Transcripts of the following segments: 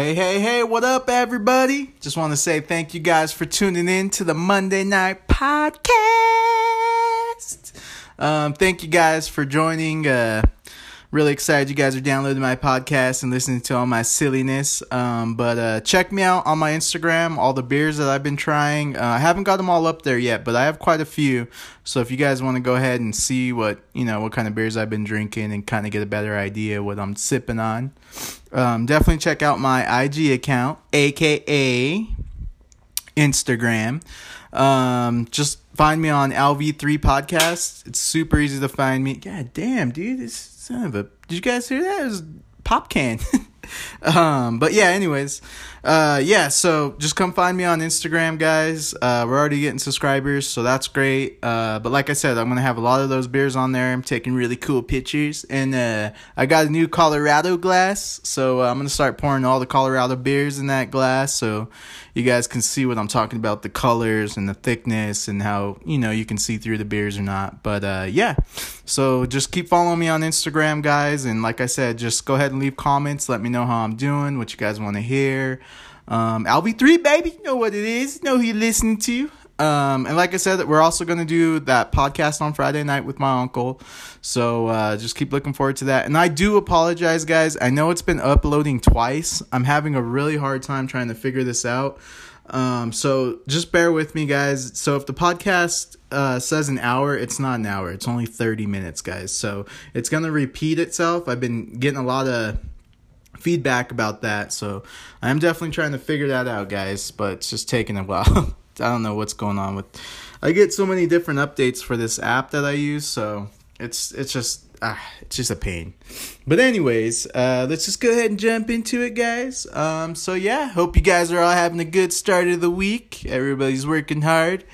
Hey, hey, hey, what up, everybody? Just want to say thank you guys for tuning in to the Monday Night Podcast. Um, thank you guys for joining. Uh, really excited you guys are downloading my podcast and listening to all my silliness. Um, but uh, check me out on my Instagram, all the beers that I've been trying. Uh, I haven't got them all up there yet, but I have quite a few. So if you guys want to go ahead and see what you know, what kind of beers I've been drinking, and kind of get a better idea what I'm sipping on, um, definitely check out my IG account, aka Instagram. Um, just find me on LV3 Podcast. It's super easy to find me. God damn, dude, this son of a. Did you guys hear that? It was pop can. um, but yeah, anyways, uh, yeah. So just come find me on Instagram, guys. Uh, we're already getting subscribers, so that's great. Uh, but like I said, I'm gonna have a lot of those beers on there. I'm taking really cool pictures, and uh, I got a new Colorado glass, so uh, I'm gonna start pouring all the Colorado beers in that glass, so you guys can see what I'm talking about, the colors and the thickness, and how you know you can see through the beers or not. But uh, yeah, so just keep following me on Instagram, guys, and like I said, just go ahead and leave comments. Let me know how I'm doing, what you guys want to hear. Um, LV3, baby, you know what it is, know who you're listening to. Um, and like I said, we're also going to do that podcast on Friday night with my uncle. So uh, just keep looking forward to that. And I do apologize, guys. I know it's been uploading twice. I'm having a really hard time trying to figure this out. Um, so just bear with me, guys. So if the podcast uh, says an hour, it's not an hour. It's only 30 minutes, guys. So it's going to repeat itself. I've been getting a lot of feedback about that. So I'm definitely trying to figure that out, guys, but it's just taking a while. I don't know what's going on with I get so many different updates for this app that I use, so it's it's just ah, it's just a pain. But anyways, uh, let's just go ahead and jump into it, guys. Um, so yeah, hope you guys are all having a good start of the week. Everybody's working hard.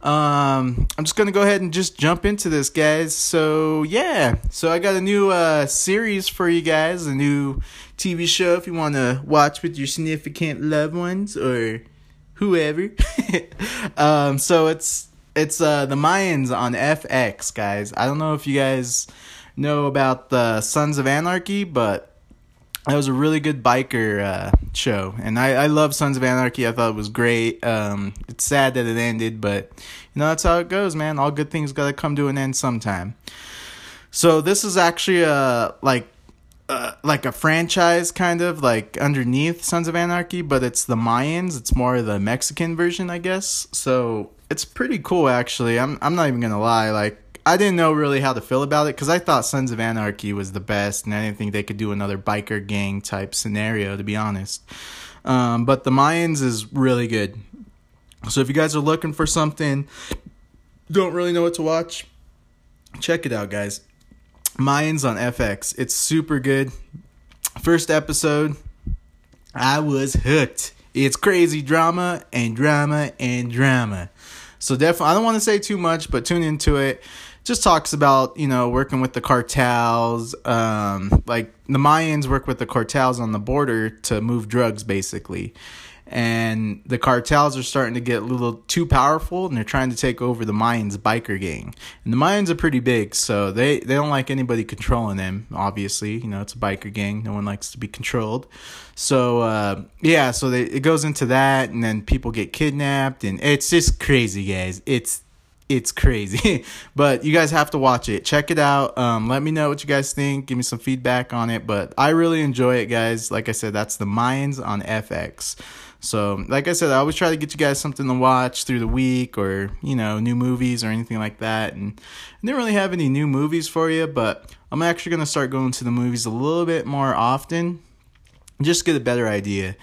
Um, I'm just gonna go ahead and just jump into this, guys. So yeah, so I got a new uh series for you guys, a new TV show if you want to watch with your significant loved ones or whoever. um, so it's it's uh the Mayans on FX, guys. I don't know if you guys know about the Sons of Anarchy, but that was a really good biker uh, show, and I, I love Sons of Anarchy. I thought it was great. Um, it's sad that it ended, but you know that's how it goes, man. All good things gotta come to an end sometime. So this is actually a like uh, like a franchise kind of like underneath Sons of Anarchy, but it's the Mayans. It's more the Mexican version, I guess. So it's pretty cool actually. I'm I'm not even gonna lie. Like I didn't know really how to feel about it because I thought Sons of Anarchy was the best, and I didn't think they could do another biker gang type scenario, to be honest. Um, but the Mayans is really good. So if you guys are looking for something, don't really know what to watch, check it out, guys. Mayans on FX. It's super good. First episode, I was hooked. It's crazy drama and drama and drama. So definitely, I don't want to say too much, but tune into it just talks about you know working with the cartels um like the mayans work with the cartels on the border to move drugs basically and the cartels are starting to get a little too powerful and they're trying to take over the mayans biker gang and the mayans are pretty big so they they don't like anybody controlling them obviously you know it's a biker gang no one likes to be controlled so uh, yeah so they, it goes into that and then people get kidnapped and it's just crazy guys it's it's crazy. but you guys have to watch it. Check it out. Um, let me know what you guys think. Give me some feedback on it. But I really enjoy it, guys. Like I said, that's the Mayans on FX. So, like I said, I always try to get you guys something to watch through the week or, you know, new movies or anything like that. And I didn't really have any new movies for you, but I'm actually going to start going to the movies a little bit more often just get a better idea.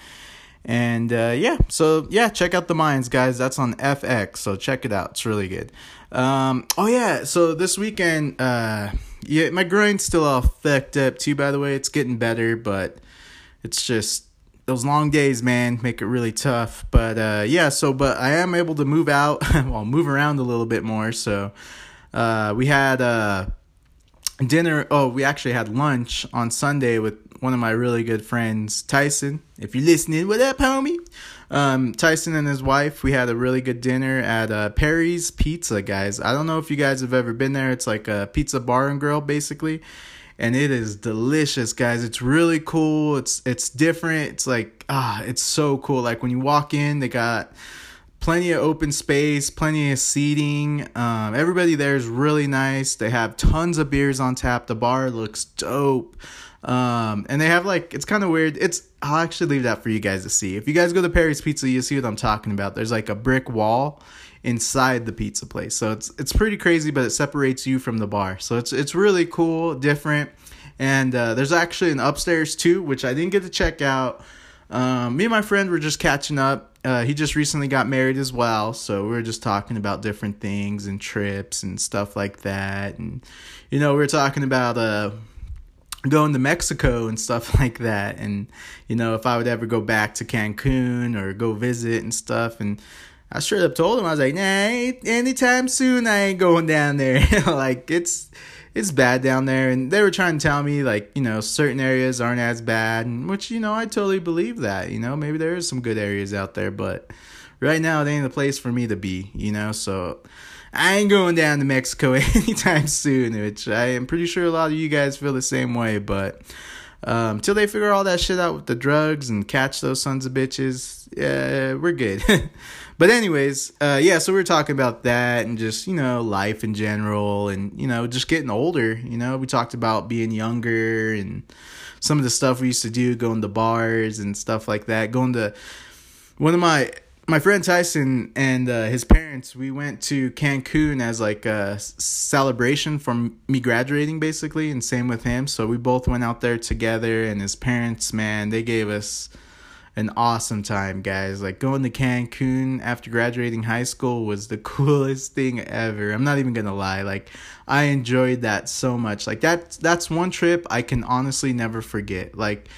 And uh, yeah, so yeah, check out the Mayans, guys. That's on FX, so check it out. It's really good. Um, oh yeah, so this weekend, uh, yeah, my groin's still all fucked up too. By the way, it's getting better, but it's just those long days, man, make it really tough. But uh, yeah, so but I am able to move out, well, move around a little bit more. So uh, we had uh, dinner. Oh, we actually had lunch on Sunday with one of my really good friends, Tyson. If you're listening, what up, homie? Um, Tyson and his wife, we had a really good dinner at uh, Perry's Pizza, guys. I don't know if you guys have ever been there. It's like a pizza bar and grill, basically. And it is delicious, guys. It's really cool. It's it's different. It's like ah, it's so cool. Like when you walk in, they got plenty of open space, plenty of seating. Um, everybody there is really nice. They have tons of beers on tap. The bar looks dope. Um, and they have like it's kind of weird. It's I'll actually leave that for you guys to see. If you guys go to Perry's Pizza, you see what I'm talking about. There's like a brick wall inside the pizza place. So it's it's pretty crazy, but it separates you from the bar. So it's it's really cool, different. And uh, there's actually an upstairs too, which I didn't get to check out. Um, me and my friend were just catching up. Uh, he just recently got married as well, so we were just talking about different things and trips and stuff like that. And you know, we are talking about uh going to Mexico and stuff like that. And, you know, if I would ever go back to Cancun or go visit and stuff. And I straight up told him, I was like, nah, anytime soon I ain't going down there. like, it's. It's bad down there, and they were trying to tell me like you know certain areas aren't as bad, which you know I totally believe that you know maybe there is some good areas out there, but right now it ain't the place for me to be, you know. So I ain't going down to Mexico anytime soon, which I am pretty sure a lot of you guys feel the same way. But um, until they figure all that shit out with the drugs and catch those sons of bitches, yeah, we're good. but anyways, uh, yeah, so we are talking about that and just you know life in general, and you know just getting older. You know, we talked about being younger and some of the stuff we used to do, going to bars and stuff like that. Going to one of my my friend Tyson and uh, his parents, we went to Cancun as like a celebration from me graduating, basically, and same with him. So we both went out there together, and his parents, man, they gave us an awesome time, guys. Like going to Cancun after graduating high school was the coolest thing ever. I'm not even gonna lie. Like I enjoyed that so much. Like that that's one trip I can honestly never forget. Like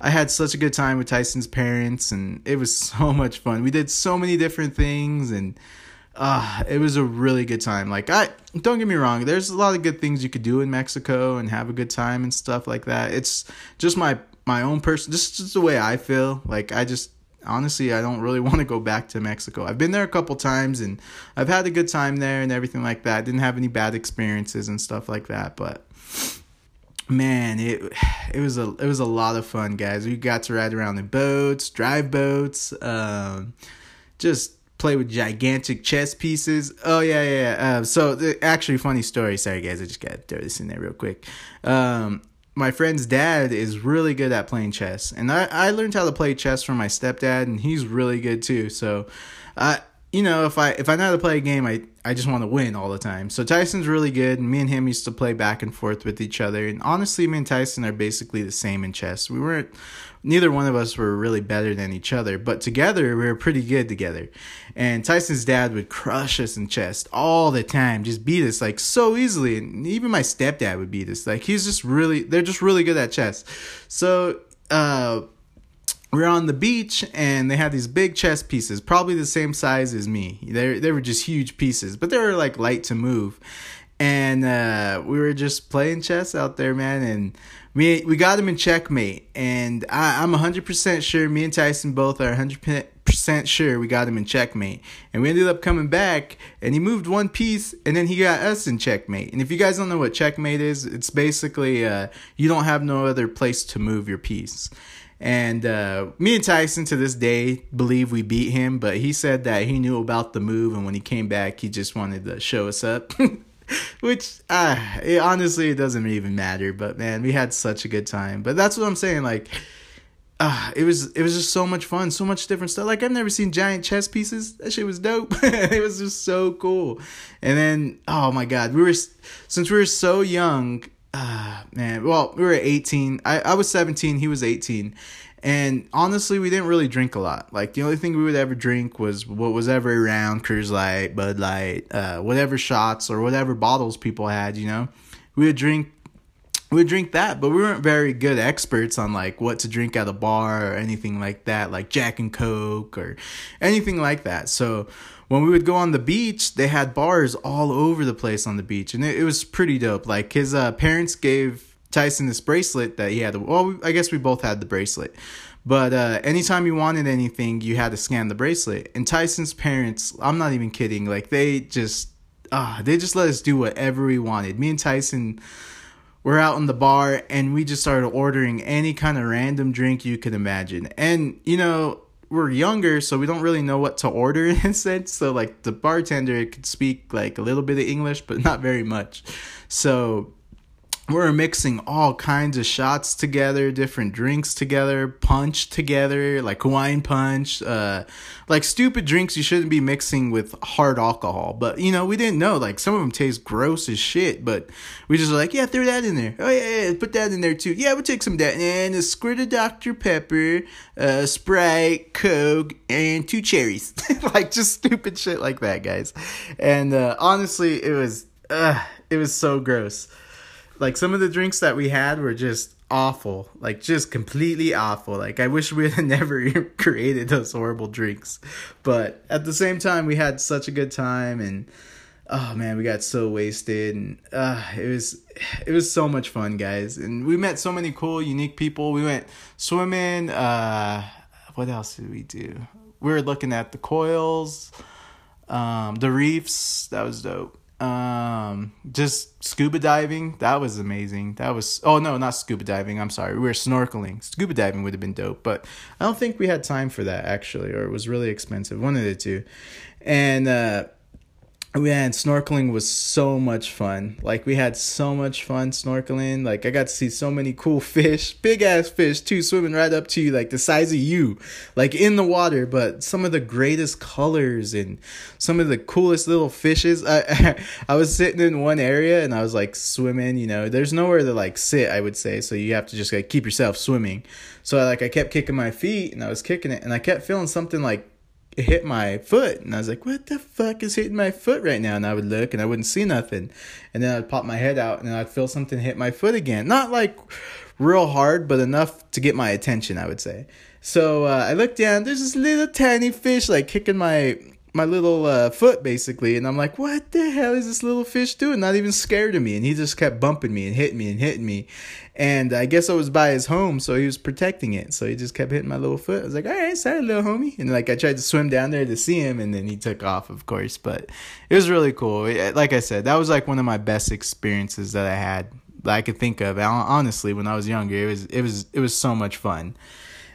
I had such a good time with Tyson's parents, and it was so much fun. We did so many different things, and uh, it was a really good time. Like I don't get me wrong, there's a lot of good things you could do in Mexico and have a good time and stuff like that. It's just my my own person, just just the way I feel. Like I just honestly I don't really want to go back to Mexico. I've been there a couple times and I've had a good time there and everything like that. Didn't have any bad experiences and stuff like that, but man it it was a it was a lot of fun guys we got to ride around in boats drive boats um just play with gigantic chess pieces oh yeah yeah, yeah. Um, so the, actually funny story sorry guys i just gotta throw this in there real quick um my friend's dad is really good at playing chess and i i learned how to play chess from my stepdad and he's really good too so i you know, if I if I know how to play a game, I I just want to win all the time. So Tyson's really good, and me and him used to play back and forth with each other. And honestly, me and Tyson are basically the same in chess. We weren't neither one of us were really better than each other, but together we were pretty good together. And Tyson's dad would crush us in chess all the time, just beat us like so easily. And even my stepdad would beat us. Like he's just really they're just really good at chess. So uh we were on the beach and they had these big chess pieces, probably the same size as me. They they were just huge pieces, but they were like light to move. And uh, we were just playing chess out there, man. And we we got him in checkmate. And I, I'm 100% sure, me and Tyson both are 100% sure we got him in checkmate. And we ended up coming back and he moved one piece and then he got us in checkmate. And if you guys don't know what checkmate is, it's basically uh, you don't have no other place to move your piece. And uh, me and Tyson to this day believe we beat him, but he said that he knew about the move, and when he came back, he just wanted to show us up. Which, uh, it, honestly, it doesn't even matter. But man, we had such a good time. But that's what I'm saying. Like, uh, it was it was just so much fun, so much different stuff. Like I've never seen giant chess pieces. That shit was dope. it was just so cool. And then, oh my god, we were since we were so young uh, man, well, we were 18. I, I was 17, he was 18. And honestly, we didn't really drink a lot. Like, the only thing we would ever drink was what was ever around Coors Light, Bud Light, uh, whatever shots or whatever bottles people had, you know? We would drink we would drink that, but we weren't very good experts on like what to drink at a bar or anything like that, like Jack and Coke or anything like that. So when we would go on the beach, they had bars all over the place on the beach, and it, it was pretty dope. Like his uh, parents gave Tyson this bracelet that he had. Well, I guess we both had the bracelet, but uh, anytime you wanted anything, you had to scan the bracelet. And Tyson's parents, I'm not even kidding, like they just, ah, uh, they just let us do whatever we wanted. Me and Tyson we're out in the bar and we just started ordering any kind of random drink you could imagine. And, you know, we're younger, so we don't really know what to order in a sense. So, like, the bartender could speak like a little bit of English, but not very much. So, we're mixing all kinds of shots together, different drinks together, punch together, like Hawaiian punch, uh, like stupid drinks you shouldn't be mixing with hard alcohol. But you know, we didn't know. Like some of them taste gross as shit, but we just like, yeah, throw that in there. Oh yeah, yeah, put that in there too. Yeah, we'll take some of that and a squirt of Dr Pepper, uh, Sprite, Coke, and two cherries. like just stupid shit like that, guys. And uh, honestly, it was, uh, it was so gross like some of the drinks that we had were just awful. Like just completely awful. Like i wish we had never created those horrible drinks. But at the same time we had such a good time and oh man we got so wasted and uh it was it was so much fun guys. And we met so many cool unique people. We went swimming uh what else did we do? We were looking at the coils um the reefs. That was dope um just scuba diving that was amazing. That was oh no not scuba diving i'm sorry. We were snorkeling. Scuba diving would have been dope but i don't think we had time for that actually or it was really expensive one of the two. And uh Oh, man, snorkeling was so much fun. Like we had so much fun snorkeling. Like I got to see so many cool fish, big ass fish too, swimming right up to you, like the size of you, like in the water. But some of the greatest colors and some of the coolest little fishes. I I was sitting in one area and I was like swimming. You know, there's nowhere to like sit. I would say so. You have to just like keep yourself swimming. So like I kept kicking my feet and I was kicking it and I kept feeling something like hit my foot and I was like, what the fuck is hitting my foot right now? And I would look and I wouldn't see nothing. And then I'd pop my head out and I'd feel something hit my foot again. Not like real hard, but enough to get my attention, I would say. So uh, I looked down, there's this little tiny fish like kicking my my little uh, foot basically and i'm like what the hell is this little fish doing not even scared of me and he just kept bumping me and hitting me and hitting me and i guess i was by his home so he was protecting it. So he just kept hitting my little foot. I was like all right sorry little homie. And like i tried to swim down there to see him and then he took off of course. But it was really cool. Like i said that was like one of my best experiences that i had that i could think of. Honestly when i was younger it was it was it was so much fun.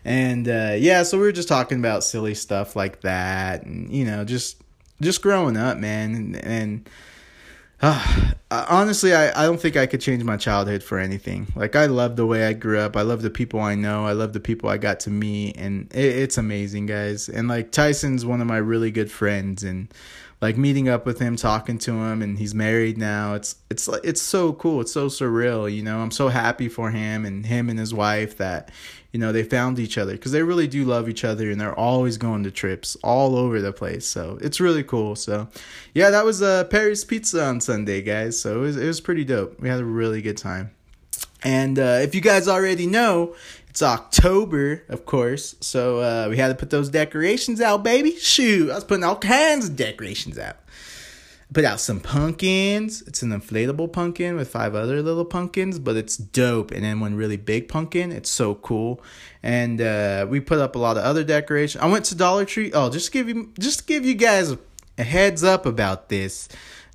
And uh, yeah, so we were just talking about silly stuff like that, and you know, just just growing up, man, and, and uh, honestly, I, I don't think I could change my childhood for anything. Like I love the way I grew up. I love the people I know. I love the people I got to meet, and it, it's amazing, guys. And like Tyson's one of my really good friends, and like meeting up with him, talking to him, and he's married now. It's it's like it's so cool. It's so surreal. You know, I'm so happy for him and him and his wife that you know they found each other because they really do love each other and they're always going to trips all over the place so it's really cool so yeah that was uh Perry's Pizza on Sunday guys so it was, it was pretty dope we had a really good time and uh, if you guys already know it's October, of course, so uh, we had to put those decorations out, baby. Shoot, I was putting all kinds of decorations out put out some pumpkins. It's an inflatable pumpkin with five other little pumpkins, but it's dope. And then one really big pumpkin. It's so cool. And uh, we put up a lot of other decorations. I went to Dollar Tree. Oh, just give you just give you guys a heads up about this.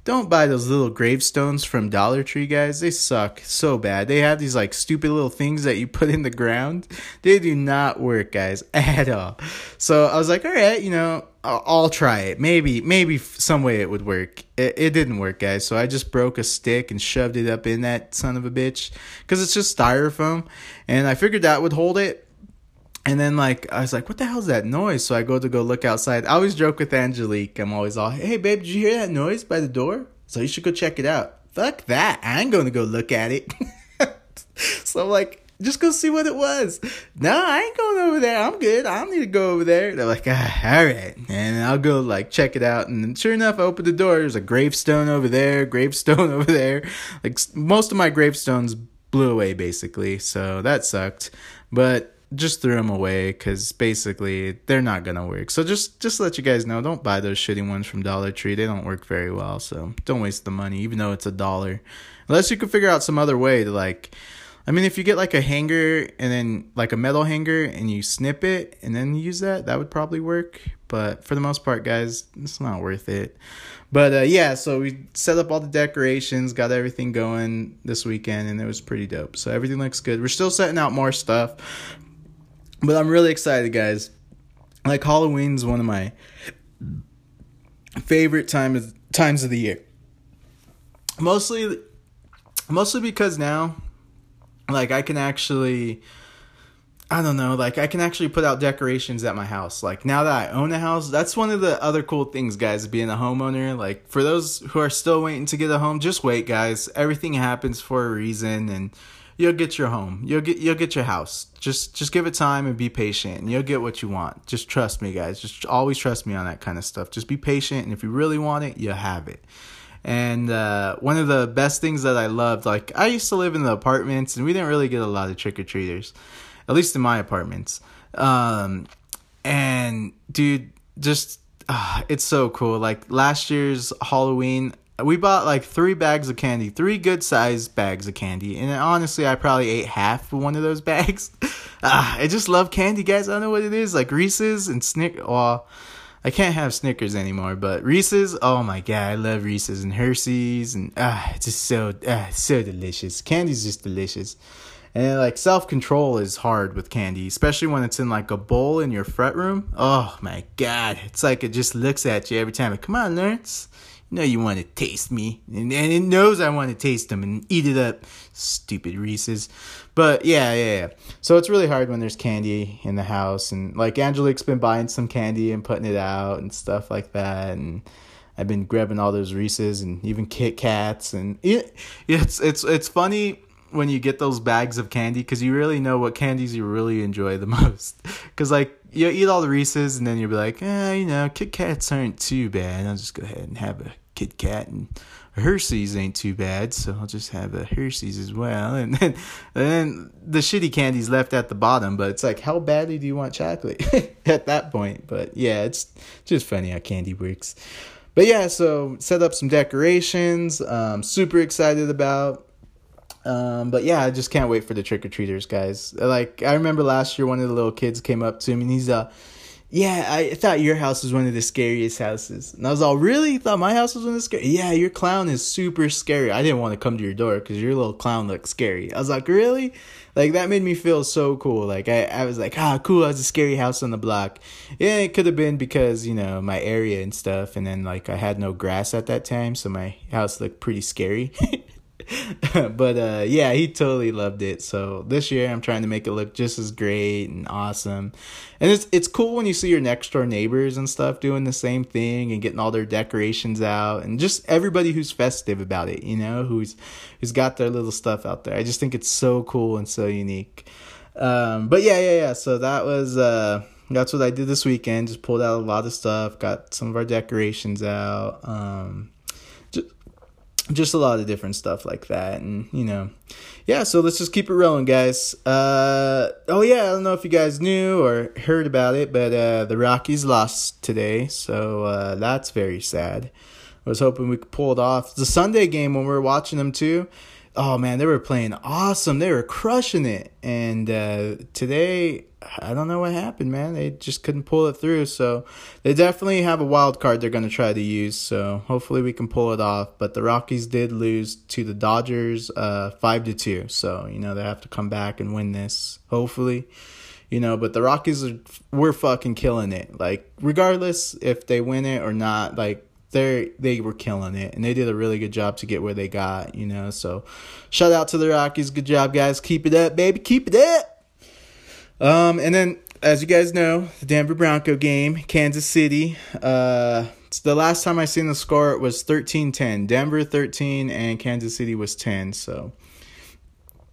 Don't buy those little gravestones from Dollar Tree, guys. They suck so bad. They have these like stupid little things that you put in the ground. They do not work, guys, at all. So I was like, all right, you know, I'll, try it. Maybe, maybe some way it would work. It, it didn't work, guys. So I just broke a stick and shoved it up in that son of a bitch because it's just styrofoam, and I figured that would hold it and then like I was like, what the hell is that noise? So I go to go look outside. I always joke with Angelique. I'm always all, hey babe, did you hear that noise by the door? So you should go check it out. Fuck that. I ain't gonna go look at it. so I'm like, just go see what it was. No, I ain't going over there. I'm good. I don't need to go over there. They're like, ah, all right. And I'll go like check it out. And sure enough, I open the door. There's a gravestone over there, gravestone over there. Like most of my gravestones blew away basically. So that sucked. But just threw them away because basically they're not gonna work. So just just let you guys know, don't buy those shitty ones from Dollar Tree. They don't work very well. So don't waste the money, even though it's a dollar, unless you can figure out some other way to like. I mean, if you get like a hanger and then like a metal hanger and you snip it and then use that, that would probably work. But for the most part, guys, it's not worth it. But uh, yeah, so we set up all the decorations, got everything going this weekend, and it was pretty dope. So everything looks good. We're still setting out more stuff, but I'm really excited, guys. Like Halloween's one of my favorite times times of the year. Mostly, mostly because now like I can actually I don't know, like I can actually put out decorations at my house. Like now that I own a house, that's one of the other cool things, guys, being a homeowner. Like for those who are still waiting to get a home, just wait, guys. Everything happens for a reason and you'll get your home. You'll get you'll get your house. Just just give it time and be patient and you'll get what you want. Just trust me, guys. Just always trust me on that kind of stuff. Just be patient and if you really want it, you'll have it. And uh, one of the best things that I loved, like I used to live in the apartments, and we didn't really get a lot of trick or treaters, at least in my apartments. Um, and dude, just uh, it's so cool. Like last year's Halloween, we bought like three bags of candy, three good sized bags of candy, and honestly, I probably ate half of one of those bags. uh, I just love candy, guys. I don't know what it is, like Reese's and Snick. Well, I can't have Snickers anymore, but Reese's, oh my god, I love Reese's and Hershey's and ah, it's just so ah, so delicious. Candy's just delicious. And like self control is hard with candy, especially when it's in like a bowl in your fret room. Oh my god, it's like it just looks at you every time. Like, Come on, you know you want to taste me, and, and it knows I want to taste them and eat it up. Stupid Reese's, but yeah, yeah, yeah. So it's really hard when there's candy in the house, and like Angelique's been buying some candy and putting it out and stuff like that, and I've been grabbing all those Reese's and even Kit Kats, and it, it's it's it's funny when you get those bags of candy because you really know what candies you really enjoy the most. Because like you eat all the Reese's and then you'll be like, eh, you know, Kit Kats aren't too bad. I'll just go ahead and have a Kit Kat and Hershey's ain't too bad, so I'll just have a Hershey's as well. And then, and then the shitty candy's left at the bottom, but it's like, how badly do you want chocolate at that point? But yeah, it's just funny how candy works. But yeah, so set up some decorations. Um, super excited about. Um, but yeah, I just can't wait for the trick or treaters, guys. Like I remember last year, one of the little kids came up to me and he's uh, yeah, I thought your house was one of the scariest houses, and I was all really thought my house was one of the scary. Yeah, your clown is super scary. I didn't want to come to your door because your little clown looked scary. I was like, really? Like that made me feel so cool. Like I, I was like, ah, cool. Was a scary house on the block. Yeah, it could have been because you know my area and stuff, and then like I had no grass at that time, so my house looked pretty scary. but uh, yeah, he totally loved it. So this year I'm trying to make it look just as great and awesome. And it's it's cool when you see your next door neighbors and stuff doing the same thing and getting all their decorations out and just everybody who's festive about it, you know, who's who's got their little stuff out there. I just think it's so cool and so unique. Um, but yeah, yeah, yeah. So that was uh that's what I did this weekend. Just pulled out a lot of stuff, got some of our decorations out. Um, just a lot of different stuff like that and you know. Yeah so let's just keep it rolling guys. Uh oh yeah i don't know if you guys knew or heard about it but uh the rockies lost today so uh that's very sad. I was hoping we could pull it off. The sunday game when we were watching them too oh man they were playing awesome they were crushing it and uh today I don't know what happened, man. They just couldn't pull it through. So they definitely have a wild card they're going to try to use. So hopefully we can pull it off. But the Rockies did lose to the Dodgers, uh, five to two. So you know they have to come back and win this. Hopefully, you know. But the Rockies are we're fucking killing it. Like regardless if they win it or not, like they they were killing it and they did a really good job to get where they got. You know. So shout out to the Rockies. Good job, guys. Keep it up, baby. Keep it up. Um, and then, as you guys know, the Denver Bronco game, Kansas City. Uh, the last time I seen the score, it was 13-10. Denver 13 and Kansas City was 10. So,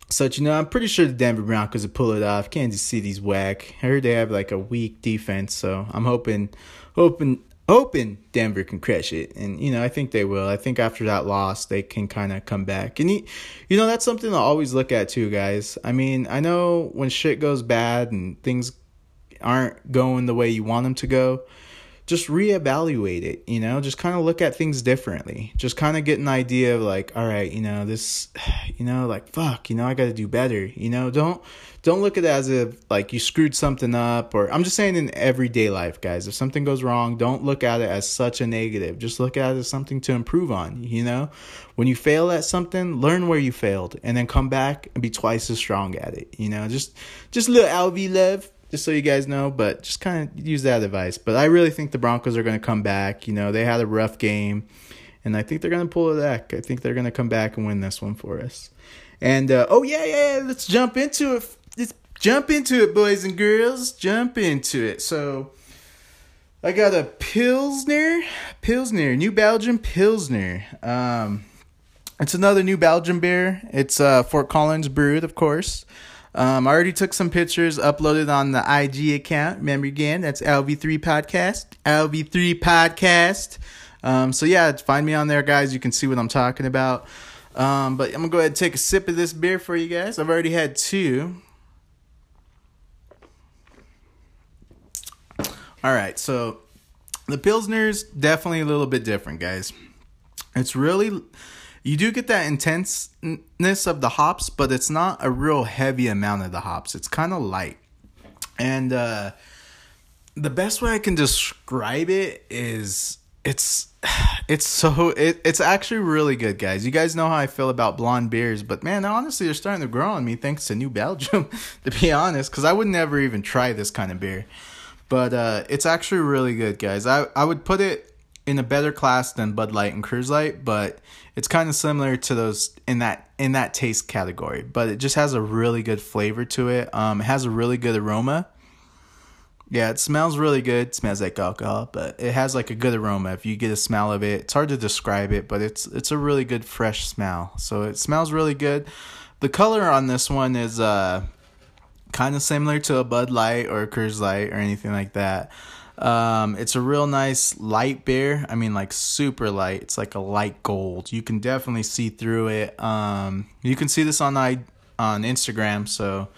so you know, I'm pretty sure the Denver Broncos will pull it off. Kansas City's whack. I heard they have like a weak defense, so I'm hoping, hoping hoping Denver can crush it. And, you know, I think they will. I think after that loss, they can kind of come back. And, he, you know, that's something to always look at, too, guys. I mean, I know when shit goes bad and things aren't going the way you want them to go, just reevaluate it, you know, just kind of look at things differently. Just kind of get an idea of like, all right, you know, this, you know, like, fuck, you know, I got to do better, you know, don't, don't look at it as if like you screwed something up or I'm just saying in everyday life, guys, if something goes wrong, don't look at it as such a negative. Just look at it as something to improve on, you know, when you fail at something, learn where you failed and then come back and be twice as strong at it, you know, just, just little LV love just so you guys know, but just kind of use that advice. But I really think the Broncos are going to come back. You know, they had a rough game, and I think they're going to pull it back. I think they're going to come back and win this one for us. And uh, oh yeah, yeah, let's jump into it. Let's jump into it, boys and girls. Jump into it. So I got a Pilsner, Pilsner, New Belgium Pilsner. Um, it's another New Belgium beer. It's uh, Fort Collins brewed, of course. Um, I already took some pictures, uploaded on the IG account. Remember again, that's LV3 Podcast. LV3 Podcast. Um, so yeah, find me on there, guys. You can see what I'm talking about. Um, but I'm gonna go ahead and take a sip of this beer for you guys. I've already had two. All right, so the Pilsner's definitely a little bit different, guys. It's really you do get that intenseness of the hops, but it's not a real heavy amount of the hops. It's kind of light. And uh, the best way I can describe it is it's it's so it, it's actually really good guys you guys know how i feel about blonde beers but man honestly they're starting to grow on me thanks to new belgium to be honest because i would never even try this kind of beer but uh, it's actually really good guys i i would put it in a better class than bud light and Coors Light but it's kind of similar to those in that in that taste category, but it just has a really good flavor to it. Um, it has a really good aroma. Yeah, it smells really good. It smells like alcohol, but it has like a good aroma. If you get a smell of it, it's hard to describe it, but it's it's a really good fresh smell. So it smells really good. The color on this one is uh kind of similar to a Bud Light or a Coors Light or anything like that. Um, it's a real nice light beer. I mean, like super light. It's like a light gold. You can definitely see through it. Um, you can see this on I on Instagram, so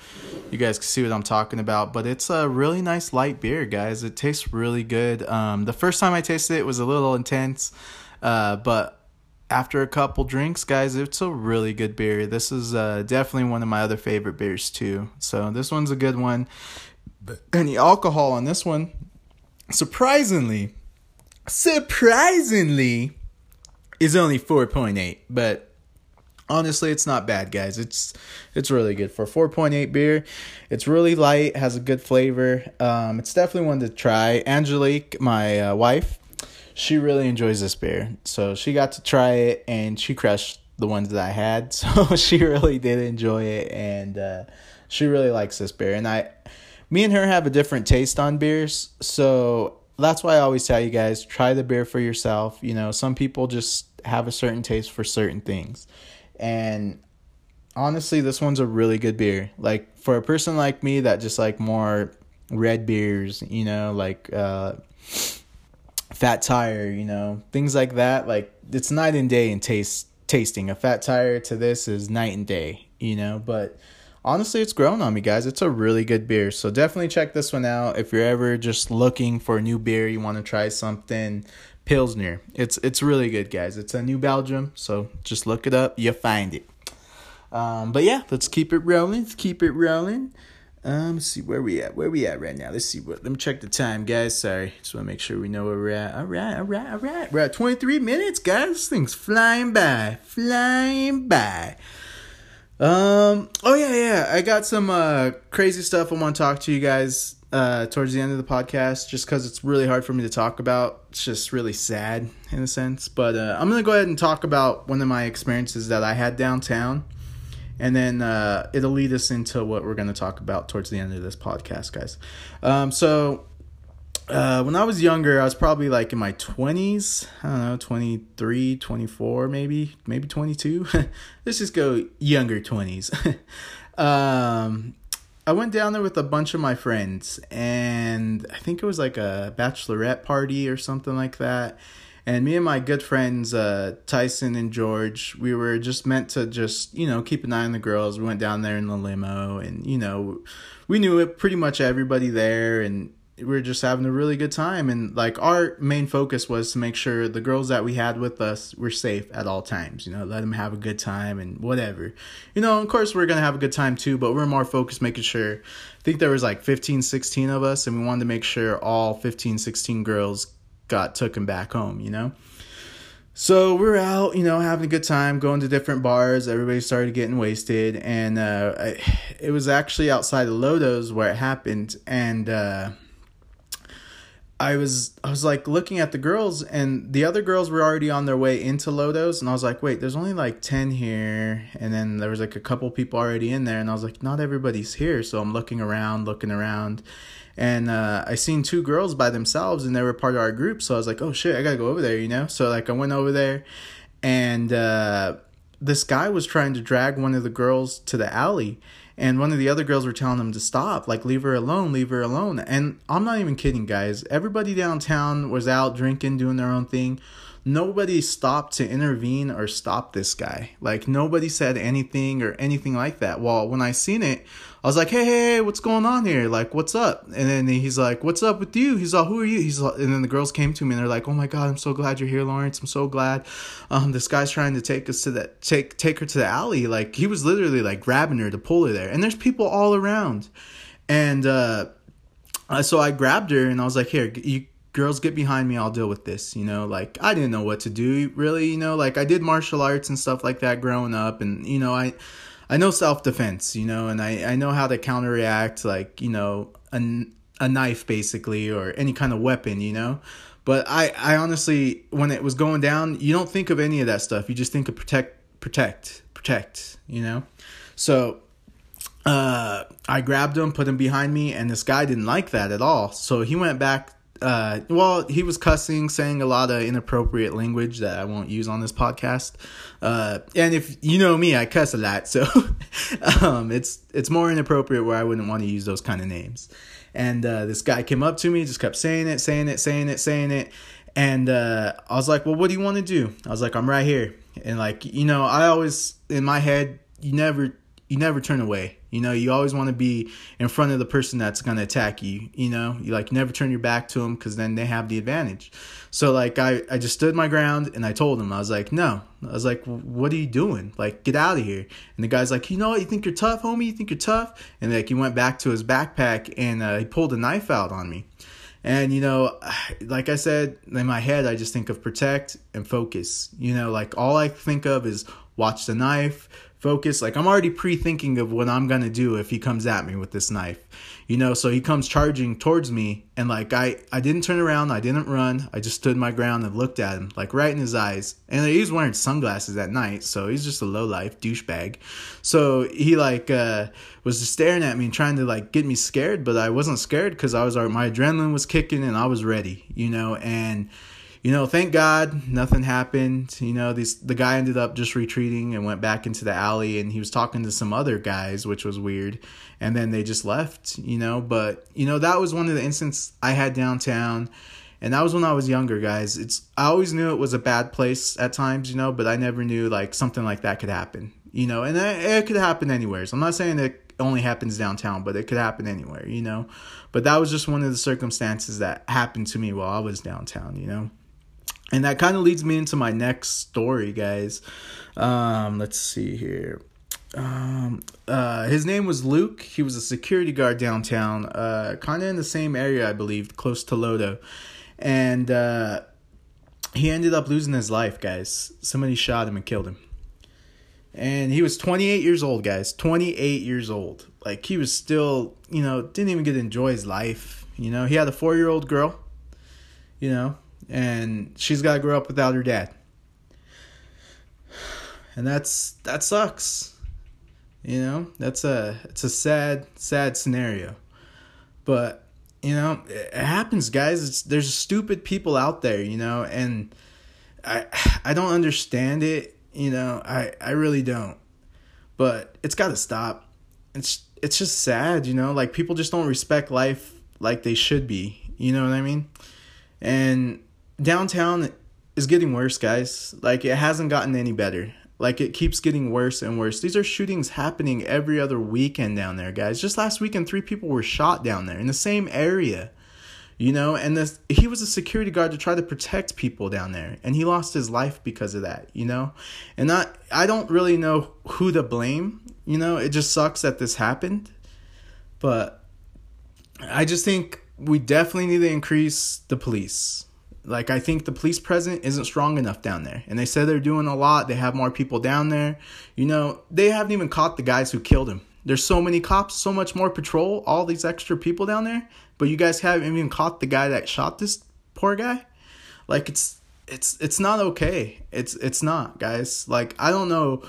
you guys can see what I'm talking about. But it's a really nice light beer, guys. It tastes really good. Um, the first time I tasted it, it was a little intense, uh, but after a couple drinks, guys, it's a really good beer. This is uh, definitely one of my other favorite beers too. So this one's a good one. Any alcohol on this one surprisingly, surprisingly, is only 4.8. But honestly, it's not bad, guys. It's it's really good for 4.8 beer. It's really light, has a good flavor. Um, it's definitely one to try. Angelique, my uh, wife, she really enjoys this beer, so she got to try it and she crushed the ones that I had. So she really did enjoy it, and uh, she really likes this beer. And I me and her have a different taste on beers, so that's why I always tell you guys try the beer for yourself. You know, some people just have a certain taste for certain things. And honestly, this one's a really good beer. Like for a person like me that just like more red beers, you know, like uh fat tire, you know, things like that, like it's night and day in taste tasting. A fat tire to this is night and day, you know, but honestly, it's grown on me, guys. It's a really good beer. So definitely check this one out. If you're ever just looking for a new beer, you want to try something Pilsner. It's it's really good, guys. It's a New Belgium, so just look it up. You'll find it. Um, but yeah, let's keep it rolling. Let's keep it rolling. Um, let's see where we at. Where we at right now? Let's see what. Let me check the time, guys. Sorry, just want to make sure we know where we're at. All right, all right, all right. We're at twenty three minutes, guys. This thing's flying by, flying by. Um. Oh yeah, yeah. I got some uh crazy stuff I want to talk to you guys uh towards the end of the podcast, just because it's really hard for me to talk about. It's just really sad in a sense. But uh, I'm gonna go ahead and talk about one of my experiences that I had downtown, and then uh, it'll lead us into what we're gonna talk about towards the end of this podcast, guys. Um. So uh, when I was younger, I was probably like in my 20s. I don't know, 23, 24, maybe, maybe 22. Let's just go younger 20s. um, I went down there with a bunch of my friends, and I think it was like a bachelorette party or something like that. And me and my good friends, uh, Tyson and George, we were just meant to just, you know, keep an eye on the girls. We went down there in the limo, and, you know, we knew it pretty much everybody there, and we were just having a really good time and like our main focus was to make sure the girls that we had with us were safe at all times you know let them have a good time and whatever you know of course we are gonna have a good time too but we're more focused making sure i think there was like 15 16 of us and we wanted to make sure all 15 16 girls got taken back home you know so we are out, you know, having a good time, going to different bars. Everybody started getting wasted, and uh, it was actually outside of Lodo's where it happened. And uh, I was, I was like looking at the girls, and the other girls were already on their way into Lodo's, and I was like, wait, there's only like ten here, and then there was like a couple people already in there, and I was like, not everybody's here. So I'm looking around, looking around, and uh, I seen two girls by themselves, and they were part of our group. So I was like, "Oh shit, I gotta go over there," you know. So like I went over there, and uh, this guy was trying to drag one of the girls to the alley, and one of the other girls were telling him to stop, like leave her alone, leave her alone. And I'm not even kidding, guys. Everybody downtown was out drinking, doing their own thing nobody stopped to intervene or stop this guy. Like nobody said anything or anything like that. Well, when I seen it, I was like, hey, hey, hey, what's going on here? Like, what's up? And then he's like, what's up with you? He's like, who are you? He's like, and then the girls came to me and they're like, oh my god, I'm so glad you're here, Lawrence. I'm so glad. Um, this guy's trying to take us to that, take take her to the alley. Like he was literally like grabbing her to pull her there. And there's people all around, and uh, so I grabbed her and I was like, here, you girls get behind me i'll deal with this you know like i didn't know what to do really you know like i did martial arts and stuff like that growing up and you know i i know self-defense you know and i i know how to counteract like you know a, a knife basically or any kind of weapon you know? But i i honestly when it was going down you don't think of any of that stuff. You just think of protect protect protect you know? So uh, I grabbed him, put him behind me, and this guy didn't like that at all. So he went back uh, well, he was cussing, saying a lot of inappropriate language that I won't use on this podcast. Uh, and if you know me, I cuss a lot, so um, it's it's more inappropriate where I wouldn't want to use those kind of names. And uh, this guy came up to me, just kept saying it, saying it, saying it, saying it, and uh, I was like, "Well, what do you want to do?" I was like, "I'm right here," and like you know, I always in my head, you never you never turn away. You know, you always want to be in front of the person that's going to attack you. You know, you like never turn your back to them because then they have the advantage. So like I, I just stood my ground and I told him I was like no. I was like what are you doing? Like get out of here. And the guy's like you know what? You think you're tough homie? You think you're tough? And like he went back to his backpack and uh, he pulled a knife out on me. And you know like I said in my head I just think of protect and focus. You know like all I think of is watch the knife focus. Like I'm already pre-thinking of what I'm gonna do if he comes at me with this knife, you know. So he comes charging towards me, and like I, I didn't turn around, I didn't run, I just stood my ground and looked at him, like right in his eyes. And he was wearing sunglasses at night, so he's just a low life douchebag. So he like uh, was just staring at me and trying to like get me scared, but I wasn't scared because I was my adrenaline was kicking and I was ready, you know, and you know, thank God nothing happened. You know, these the guy ended up just retreating and went back into the alley and he was talking to some other guys, which was weird. And then they just left, you know, but you know, that was one of the instances I had downtown and that was when I was younger, guys. It's I always knew it was a bad place at times, you know, but I never knew like something like that could happen, you know, and it, it could happen anywhere. So I'm not saying it only happens downtown, but it could happen anywhere, you know. But that was just one of the circumstances that happened to me while I was downtown, you know. And that kind of leads me into my next story, guys. Um, let's see here. Um, uh, his name was Luke. He was a security guard downtown, uh, kind of in the same area, I believe, close to Lodo. And uh, he ended up losing his life, guys. Somebody shot him and killed him. And he was 28 years old, guys. 28 years old. Like, he was still, you know, didn't even get to enjoy his life. You know, he had a four year old girl, you know, and she's got to grow up without her dad. And that's that sucks. You know, that's a it's a sad sad scenario. But, you know, it happens, guys. It's there's stupid people out there, you know, and I I don't understand it, you know. I I really don't. But it's got to stop. It's it's just sad, you know, like people just don't respect life like they should be. You know what I mean? And downtown is getting worse, guys. Like it hasn't gotten any better. Like it keeps getting worse and worse. These are shootings happening every other weekend down there, guys. Just last weekend, three people were shot down there in the same area. You know, and this he was a security guard to try to protect people down there, and he lost his life because of that. You know, and I I don't really know who to blame. You know, it just sucks that this happened, but I just think we definitely need to increase the police. Like I think the police present isn't strong enough down there. And they said they're doing a lot. They have more people down there. You know, they haven't even caught the guys who killed him. There's so many cops, so much more patrol, all these extra people down there, but you guys haven't even caught the guy that shot this poor guy. Like it's it's it's not okay. It's it's not, guys. Like I don't know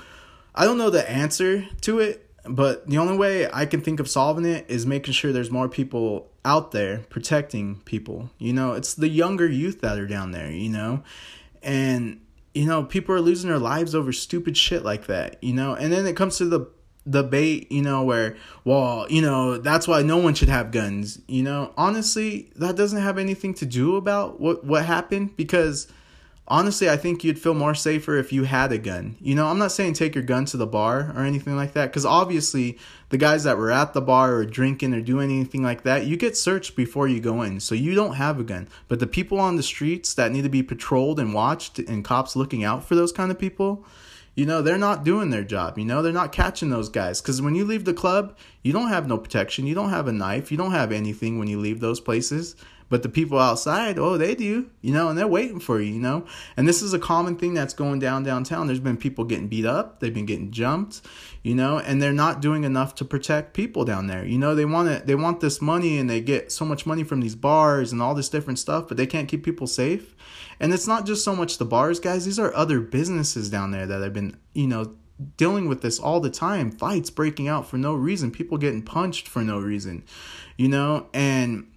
I don't know the answer to it, but the only way I can think of solving it is making sure there's more people out there protecting people. You know, it's the younger youth that are down there, you know? And you know, people are losing their lives over stupid shit like that, you know? And then it comes to the debate, you know, where, well, you know, that's why no one should have guns. You know, honestly, that doesn't have anything to do about what what happened because honestly, I think you'd feel more safer if you had a gun. You know, I'm not saying take your gun to the bar or anything like that cuz obviously the guys that were at the bar or drinking or doing anything like that, you get searched before you go in. So you don't have a gun. But the people on the streets that need to be patrolled and watched and cops looking out for those kind of people, you know they're not doing their job you know they're not catching those guys because when you leave the club you don't have no protection you don't have a knife you don't have anything when you leave those places but the people outside oh they do you know and they're waiting for you you know? And this is a common thing that's going down downtown. There's been people getting beat up. They've been getting jumped you know? And they're not doing enough to protect people down there. You know they want it they want this money and they get so much money from these bars and all this different stuff but they can't keep people safe. And it's not just so much the bars, guys. These are other businesses down there that have been, you know, dealing with this all the time. Fights breaking out for no reason, people getting punched for no reason, you know? And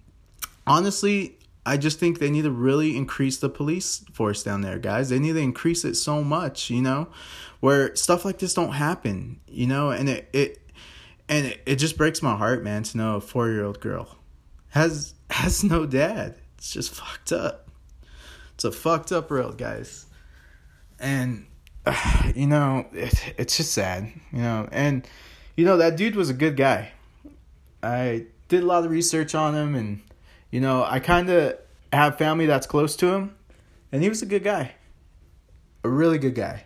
honestly, I just think they need to really increase the police force down there, guys. They need to increase it so much, you know, where stuff like this don't happen, you know, and it it and it, it just breaks my heart, man, to know a 4-year-old girl has has no dad. It's just fucked up. It's a fucked up world, guys. And uh, you know, it, it's just sad, you know. And you know that dude was a good guy. I did a lot of research on him, and you know, I kind of have family that's close to him, and he was a good guy, a really good guy.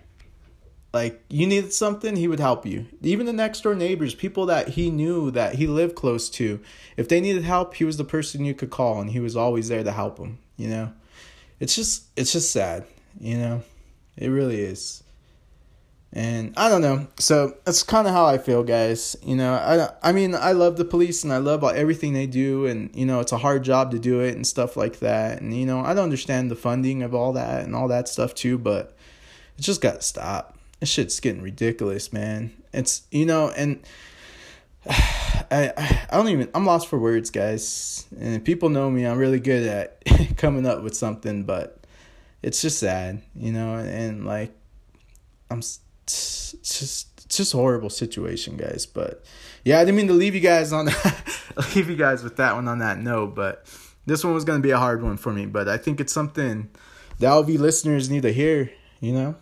Like you needed something, he would help you. Even the next door neighbors, people that he knew that he lived close to, if they needed help, he was the person you could call, and he was always there to help them. You know it's just it's just sad, you know. It really is. And I don't know. So that's kind of how I feel, guys. You know, I I mean, I love the police and I love everything they do and you know, it's a hard job to do it and stuff like that. And you know, I don't understand the funding of all that and all that stuff too, but it just got to stop. This shit's getting ridiculous, man. It's you know, and I I don't even I'm lost for words, guys. And people know me. I'm really good at coming up with something, but it's just sad, you know. And like, I'm it's just it's just a horrible situation, guys. But yeah, I didn't mean to leave you guys on leave you guys with that one on that note, but this one was gonna be a hard one for me. But I think it's something the LV listeners need to hear, you know.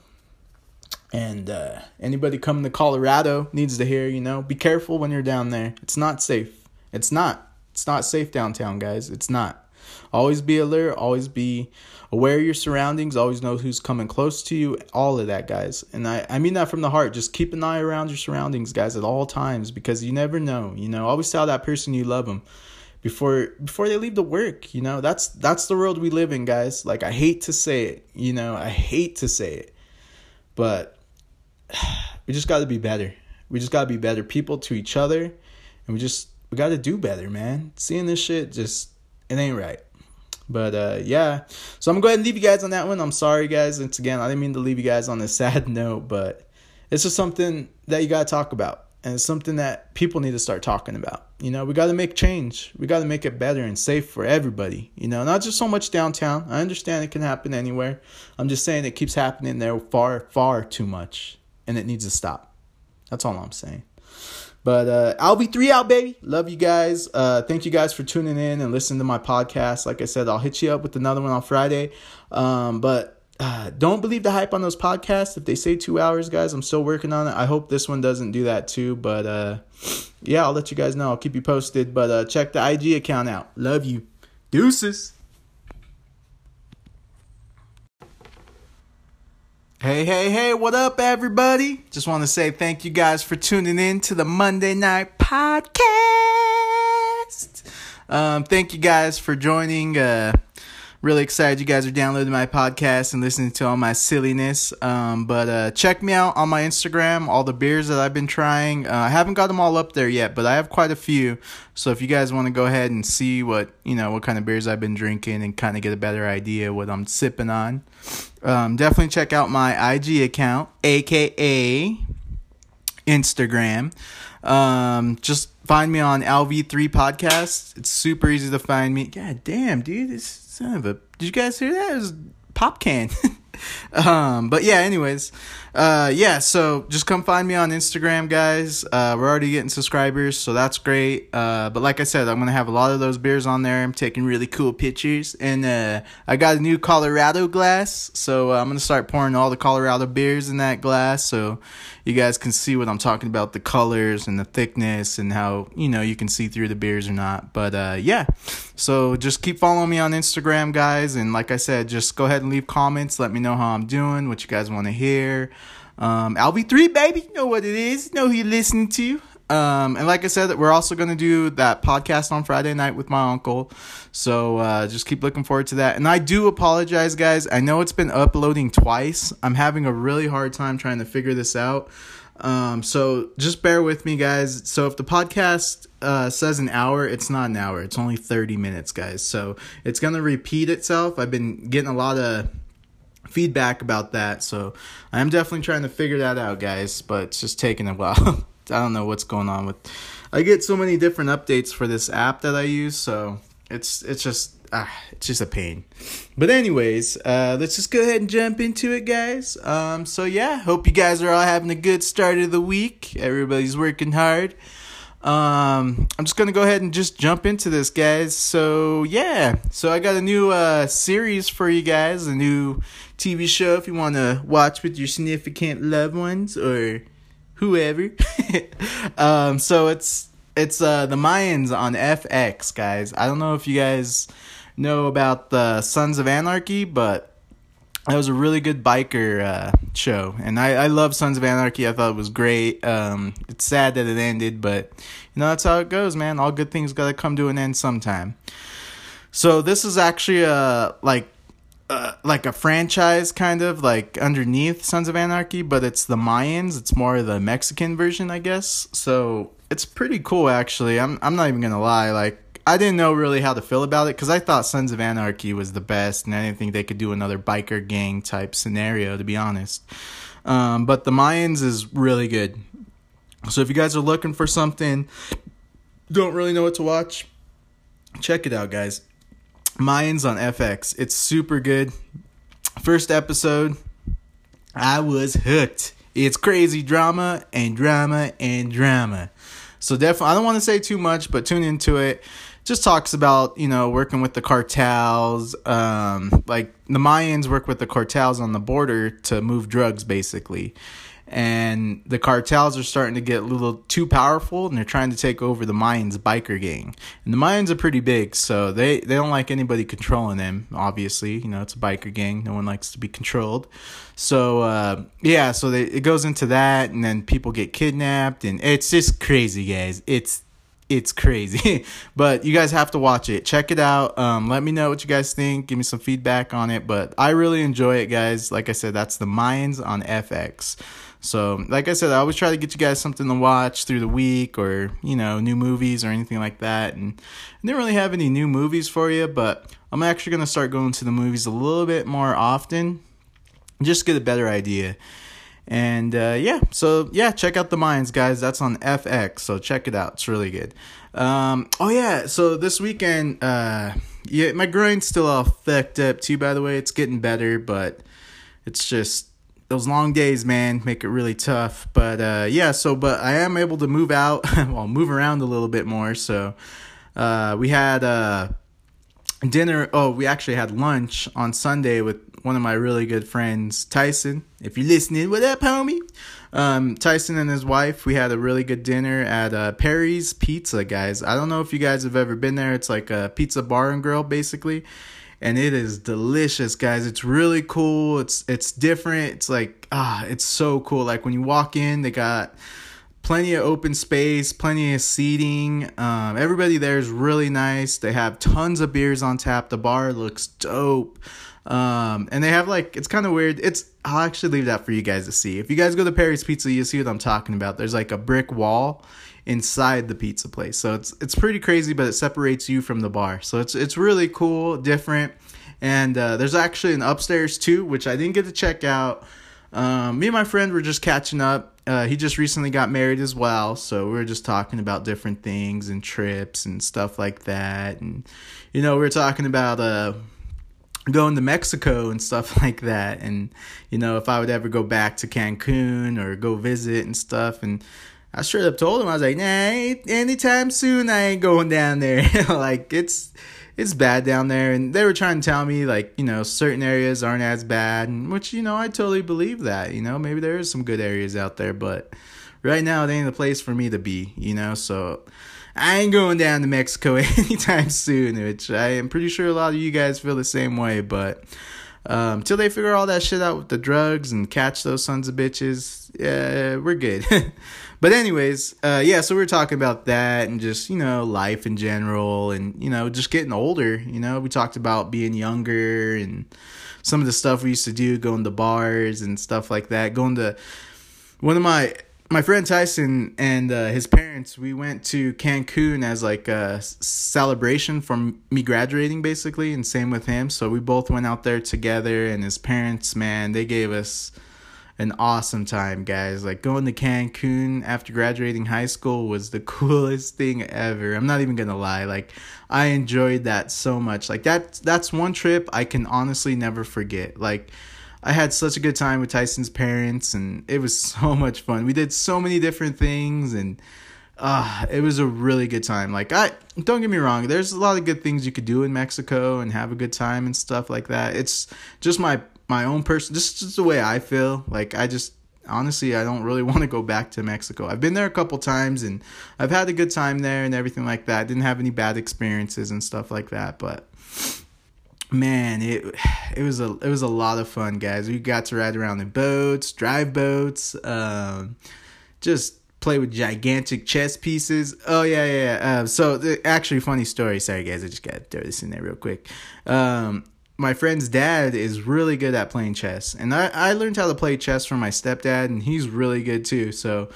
And uh, anybody coming to Colorado needs to hear, you know, be careful when you're down there. It's not safe. It's not. It's not safe downtown, guys. It's not. Always be alert. Always be aware of your surroundings. Always know who's coming close to you. All of that, guys. And I, I mean that from the heart. Just keep an eye around your surroundings, guys, at all times because you never know. You know, always tell that person you love them before before they leave the work you know that's that's the world we live in guys like i hate to say it you know i hate to say it but we just got to be better. We just got to be better people to each other, and we just we got to do better, man. Seeing this shit just it ain't right. But uh, yeah, so I'm gonna go ahead and leave you guys on that one. I'm sorry, guys. Once again, I didn't mean to leave you guys on a sad note, but it's just something that you gotta talk about, and it's something that people need to start talking about. You know, we got to make change. We got to make it better and safe for everybody. You know, not just so much downtown. I understand it can happen anywhere. I'm just saying it keeps happening there far, far too much and it needs to stop. That's all I'm saying. But uh, LV3 out, baby. Love you guys. Uh, thank you guys for tuning in and listening to my podcast. Like I said, I'll hit you up with another one on Friday. Um, but uh, don't believe the hype on those podcasts. If they say two hours, guys, I'm still working on it. I hope this one doesn't do that too. But uh, yeah, I'll let you guys know. I'll keep you posted. But uh, check the IG account out. Love you. Deuces. Hey, hey, hey, what up, everybody? Just want to say thank you guys for tuning in to the Monday Night Podcast. Um, thank you guys for joining. Uh, really excited you guys are downloading my podcast and listening to all my silliness. Um, but uh, check me out on my Instagram, all the beers that I've been trying. Uh, I haven't got them all up there yet, but I have quite a few. So if you guys want to go ahead and see what you know, what kind of beers I've been drinking, and kind of get a better idea what I'm sipping on, um, definitely check out my IG account, aka Instagram. Um, just find me on LV3 Podcast. It's super easy to find me. God damn, dude, this Son of a. Did you guys hear that? It was pop can. um, but yeah, anyways, uh, yeah. So just come find me on Instagram, guys. Uh, we're already getting subscribers, so that's great. Uh, but like I said, I'm gonna have a lot of those beers on there. I'm taking really cool pictures, and uh, I got a new Colorado glass, so uh, I'm gonna start pouring all the Colorado beers in that glass, so you guys can see what I'm talking about, the colors and the thickness, and how you know you can see through the beers or not. But uh, yeah, so just keep following me on Instagram, guys, and like I said, just go ahead and leave comments. Let me know how I'm doing, what you guys want to hear. Um, LV3, baby, you know what it is. You know who you're listening to. Um, and like I said, we're also going to do that podcast on Friday night with my uncle. So uh, just keep looking forward to that. And I do apologize, guys. I know it's been uploading twice. I'm having a really hard time trying to figure this out. Um, so just bear with me, guys. So if the podcast uh, says an hour, it's not an hour. It's only 30 minutes, guys. So it's going to repeat itself. I've been getting a lot of feedback about that. So I'm definitely trying to figure that out, guys, but it's just taking a while. I don't know what's going on with I get so many different updates for this app that I use, so it's it's just ah, it's just a pain. But anyways, uh, let's just go ahead and jump into it, guys. Um, so yeah, hope you guys are all having a good start of the week. Everybody's working hard. Um, I'm just gonna go ahead and just jump into this, guys. So yeah, so I got a new uh series for you guys, a new TV show if you want to watch with your significant loved ones or whoever. um, so it's it's uh the Mayans on FX, guys. I don't know if you guys know about the Sons of Anarchy, but that was a really good biker uh, show, and I, I love Sons of Anarchy. I thought it was great. Um, it's sad that it ended, but you know that's how it goes, man. All good things gotta come to an end sometime. So this is actually a like uh, like a franchise kind of like underneath Sons of Anarchy, but it's the Mayans. It's more the Mexican version, I guess. So it's pretty cool, actually. I'm I'm not even gonna lie. Like I didn't know really how to feel about it because I thought Sons of Anarchy was the best, and I didn't think they could do another biker gang type scenario, to be honest. Um, but the Mayans is really good. So if you guys are looking for something, don't really know what to watch, check it out, guys. Mayans on FX. It's super good. First episode, I was hooked. It's crazy drama and drama and drama. So definitely, I don't want to say too much, but tune into it just talks about you know working with the cartels um, like the mayans work with the cartels on the border to move drugs basically. And the cartels are starting to get a little too powerful and they're trying to take over the mayans biker gang. And the mayans are pretty big so they, they don't like anybody controlling them obviously. You know it's a biker gang. No one likes to be controlled. So uh, yeah so they, it goes into that and then people get kidnapped and it's just crazy guys. It's it's crazy. but you guys have to watch it. Check it out. Um, let me know what you guys think. Give me some feedback on it. But I really enjoy it, guys. Like I said, that's the Mayans on FX. So, like I said, I always try to get you guys something to watch through the week or, you know, new movies or anything like that. And I didn't really have any new movies for you, but I'm actually going to start going to the movies a little bit more often just get a better idea. And uh, yeah, so yeah, check out the Mayans, guys. That's on FX, so check it out. It's really good. Um, oh yeah, so this weekend, uh, yeah, my groin's still all fucked up too. By the way, it's getting better, but it's just those long days, man, make it really tough. But uh, yeah, so but I am able to move out, well, move around a little bit more. So uh, we had uh dinner. Oh, we actually had lunch on Sunday with one of my really good friends, Tyson. If you're listening, what up, homie? Um, Tyson and his wife. We had a really good dinner at uh, Parry's Pizza, guys. I don't know if you guys have ever been there. It's like a pizza bar and grill, basically, and it is delicious, guys. It's really cool. It's it's different. It's like ah, it's so cool. Like when you walk in, they got plenty of open space, plenty of seating. Um, everybody there is really nice. They have tons of beers on tap. The bar looks dope. Um, and they have like it's kind of weird. It's I'll actually leave that for you guys to see. If you guys go to Parry's Pizza, you see what I'm talking about. There's like a brick wall inside the pizza place. So it's it's pretty crazy, but it separates you from the bar. So it's it's really cool, different. And uh, there's actually an upstairs too, which I didn't get to check out. Um, me and my friend were just catching up uh, he just recently got married as well, so we were just talking about different things and trips and stuff like that. And you know, we were talking about uh, going to Mexico and stuff like that. And you know, if I would ever go back to Cancun or go visit and stuff. And I straight up told him I was like, nah, anytime soon I ain't going down there. like it's it's bad down there and they were trying to tell me like you know certain areas aren't as bad and which you know i totally believe that you know maybe there is some good areas out there but right now it ain't the place for me to be you know so i ain't going down to mexico anytime soon which i am pretty sure a lot of you guys feel the same way but um, till they figure all that shit out with the drugs and catch those sons of bitches yeah we're good But anyways, uh, yeah, so we are talking about that and just you know life in general, and you know just getting older. You know, we talked about being younger and some of the stuff we used to do, going to bars and stuff like that. Going to one of my my friend Tyson and uh, his parents, we went to Cancun as like a celebration from me graduating, basically, and same with him. So we both went out there together, and his parents, man, they gave us an awesome time, guys. Like going to Cancun after graduating high school was the coolest thing ever. I'm not even gonna lie. Like I enjoyed that so much. Like that that's one trip I can honestly never forget. Like I had such a good time with Tyson's parents and it was so much fun. We did so many different things and uh it was a really good time. Like I don't get me wrong, there's a lot of good things you could do in Mexico and have a good time and stuff like that. It's just my my own person just, just the way I feel. Like I just honestly I don't really want to go back to Mexico. I've been there a couple times and I've had a good time there and everything like that. Didn't have any bad experiences and stuff like that, but man, it it was a it was a lot of fun, guys. We got to ride around in boats, drive boats, um, just play with gigantic chess pieces. Oh yeah, yeah. yeah. Uh, so the, actually, funny story. Sorry, guys, I just got to throw this in there real quick. Um, my friend's dad is really good at playing chess and I, I learned how to play chess from my stepdad and he's really good too so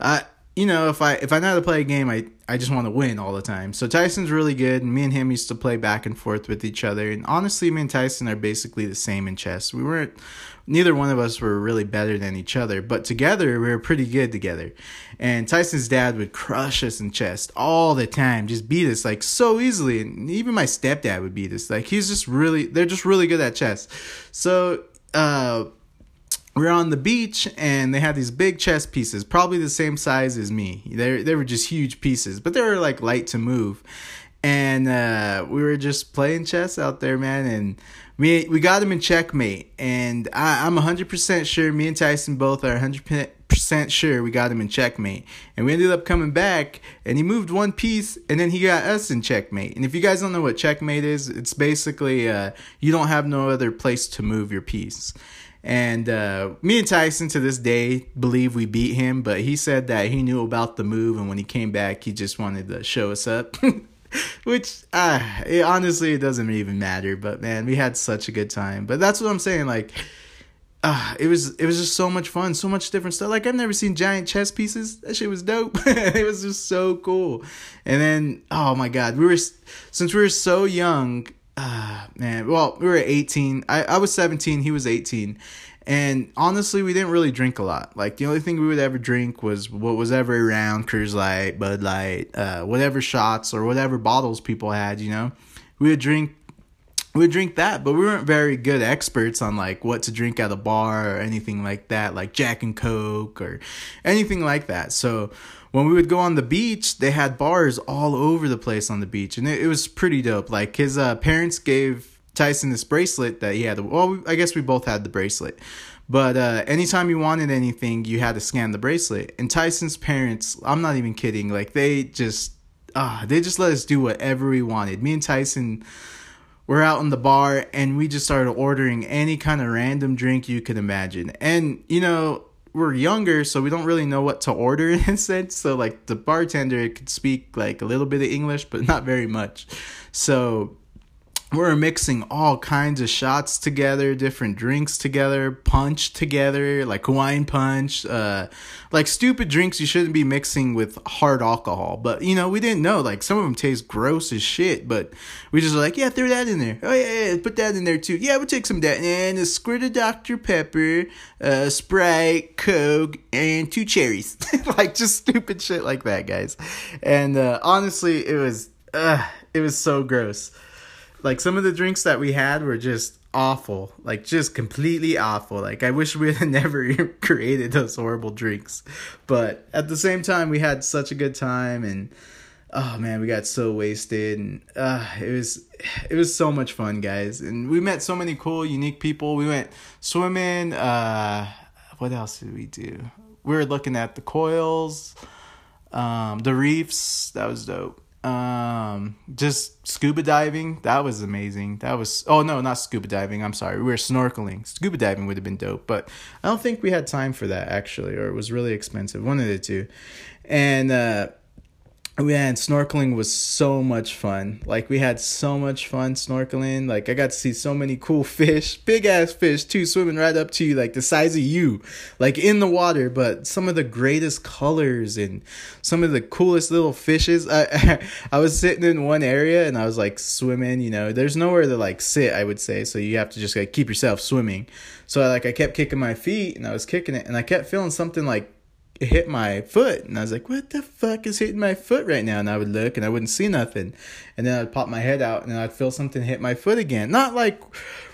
i you know if i if i know how to play a game i i just want to win all the time so tyson's really good and me and him used to play back and forth with each other and honestly me and tyson are basically the same in chess we weren't neither one of us were really better than each other, but together we were pretty good together. And Tyson's dad would crush us in chess all the time, just beat us like so easily. And even my stepdad would beat us. Like he's just really, they're just really good at chess. So, uh, we are on the beach and they had these big chess pieces, probably the same size as me. They they were just huge pieces, but they were like light to move. And uh, we were just playing chess out there, man. And we we got him in checkmate, and I, I'm 100% sure. Me and Tyson both are 100% sure we got him in checkmate, and we ended up coming back, and he moved one piece, and then he got us in checkmate. And if you guys don't know what checkmate is, it's basically uh, you don't have no other place to move your piece. And uh, me and Tyson to this day believe we beat him, but he said that he knew about the move, and when he came back, he just wanted to show us up. Which, uh, it, honestly, it doesn't even matter. But man, we had such a good time. But that's what I'm saying. Like, uh, it was it was just so much fun, so much different stuff. Like I've never seen giant chess pieces. That shit was dope. it was just so cool. And then, oh my god, we were since we were so young. Uh, man, well, we were 18. I I was 17. He was 18 and honestly, we didn't really drink a lot. Like the only thing we would ever drink was what was ever around Coors Light, Bud Light, uh, whatever shots or whatever bottles people had. You know, we would drink. We would drink that, but we weren't very good experts on like what to drink at a bar or anything like that, like Jack and Coke or anything like that. So when we would go on the beach, they had bars all over the place on the beach, and it, it was pretty dope. Like his uh, parents gave Tyson this bracelet that he had. Well, I guess we both had the bracelet. But uh, anytime you wanted anything, you had to scan the bracelet. And Tyson's parents, I'm not even kidding, like they just, ah, uh, they just let us do whatever we wanted. Me and Tyson were out in the bar, and we just started ordering any kind of random drink you could imagine. And you know, we're younger, so we don't really know what to order in a sense. So like the bartender could speak like a little bit of English, but not very much. So we are mixing all kinds of shots together, different drinks together, punch together, like Hawaiian punch, uh, like stupid drinks you shouldn't be mixing with hard alcohol. But you know, we didn't know. Like some of them taste gross as shit, but we just were like, yeah, throw that in there. Oh yeah, yeah, put that in there too. Yeah, we'll take some that and a squirt of Dr Pepper, uh, Sprite, Coke, and two cherries. like just stupid shit like that, guys. And uh, honestly, it was, uh, it was so gross like some of the drinks that we had were just awful. Like just completely awful. Like i wish we had never created those horrible drinks. But at the same time we had such a good time and oh man we got so wasted. And uh, it was it was so much fun guys. And we met so many cool unique people. We went swimming uh what else did we do? We were looking at the coils um the reefs. That was dope um, just scuba diving, that was amazing. That was oh no, not scuba diving. I'm sorry, we were snorkeling. Scuba diving would have been dope, but I don't think we had time for that actually, or it was really expensive. One of the two, and uh, Oh, man, snorkeling was so much fun. Like we had so much fun snorkeling. Like I got to see so many cool fish, big ass fish too, swimming right up to you, like the size of you, like in the water. But some of the greatest colors and some of the coolest little fishes. I I was sitting in one area and I was like swimming. You know, there's nowhere to like sit. I would say so. You have to just like keep yourself swimming. So like I kept kicking my feet and I was kicking it and I kept feeling something like hit my foot and I was like, what the fuck is hitting my foot right now? And I would look and I wouldn't see nothing. And then I'd pop my head out and I'd feel something hit my foot again. Not like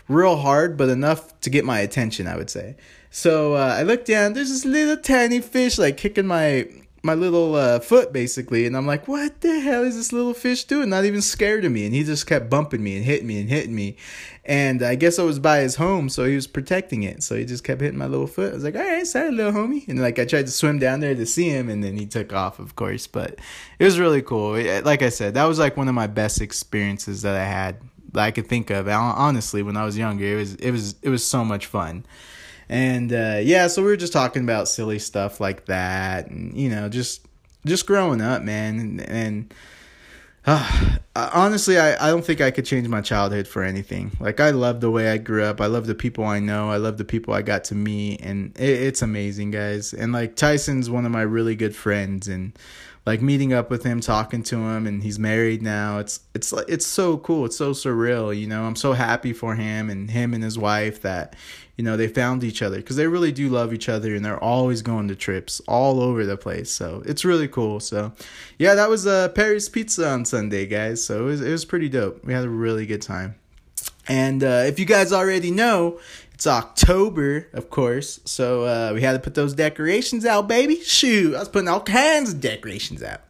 real hard, but enough to get my attention, I would say. So uh, I looked down, there's this little tiny fish like kicking my my little uh, foot basically and i'm like what the hell is this little fish doing? Not even scared of me and he just kept bumping me and hitting me and hitting me. And i guess i was by his home so he was protecting it. So he just kept hitting my little foot. I was like all right sorry little homie. And like i tried to swim down there to see him and then he took off of course but it was really cool. Like i said that was like one of my best experiences that i had that i could think of. Honestly when i was younger it was it was it was so much fun and uh, yeah, so we were just talking about silly stuff like that, and you know, just just growing up, man. And, and uh, honestly, I, I don't think I could change my childhood for anything. Like I love the way I grew up. I love the people I know. I love the people I got to meet, and it, it's amazing, guys. And like Tyson's one of my really good friends, and like meeting up with him, talking to him, and he's married now. It's it's it's so cool. It's so surreal. You know, I'm so happy for him and him and his wife that you know they found each other because they really do love each other and they're always going to trips all over the place so it's really cool so yeah that was uh Parry's pizza on sunday guys so it was, it was pretty dope we had a really good time and uh, if you guys already know it's october of course so uh, we had to put those decorations out baby shoot i was putting all kinds of decorations out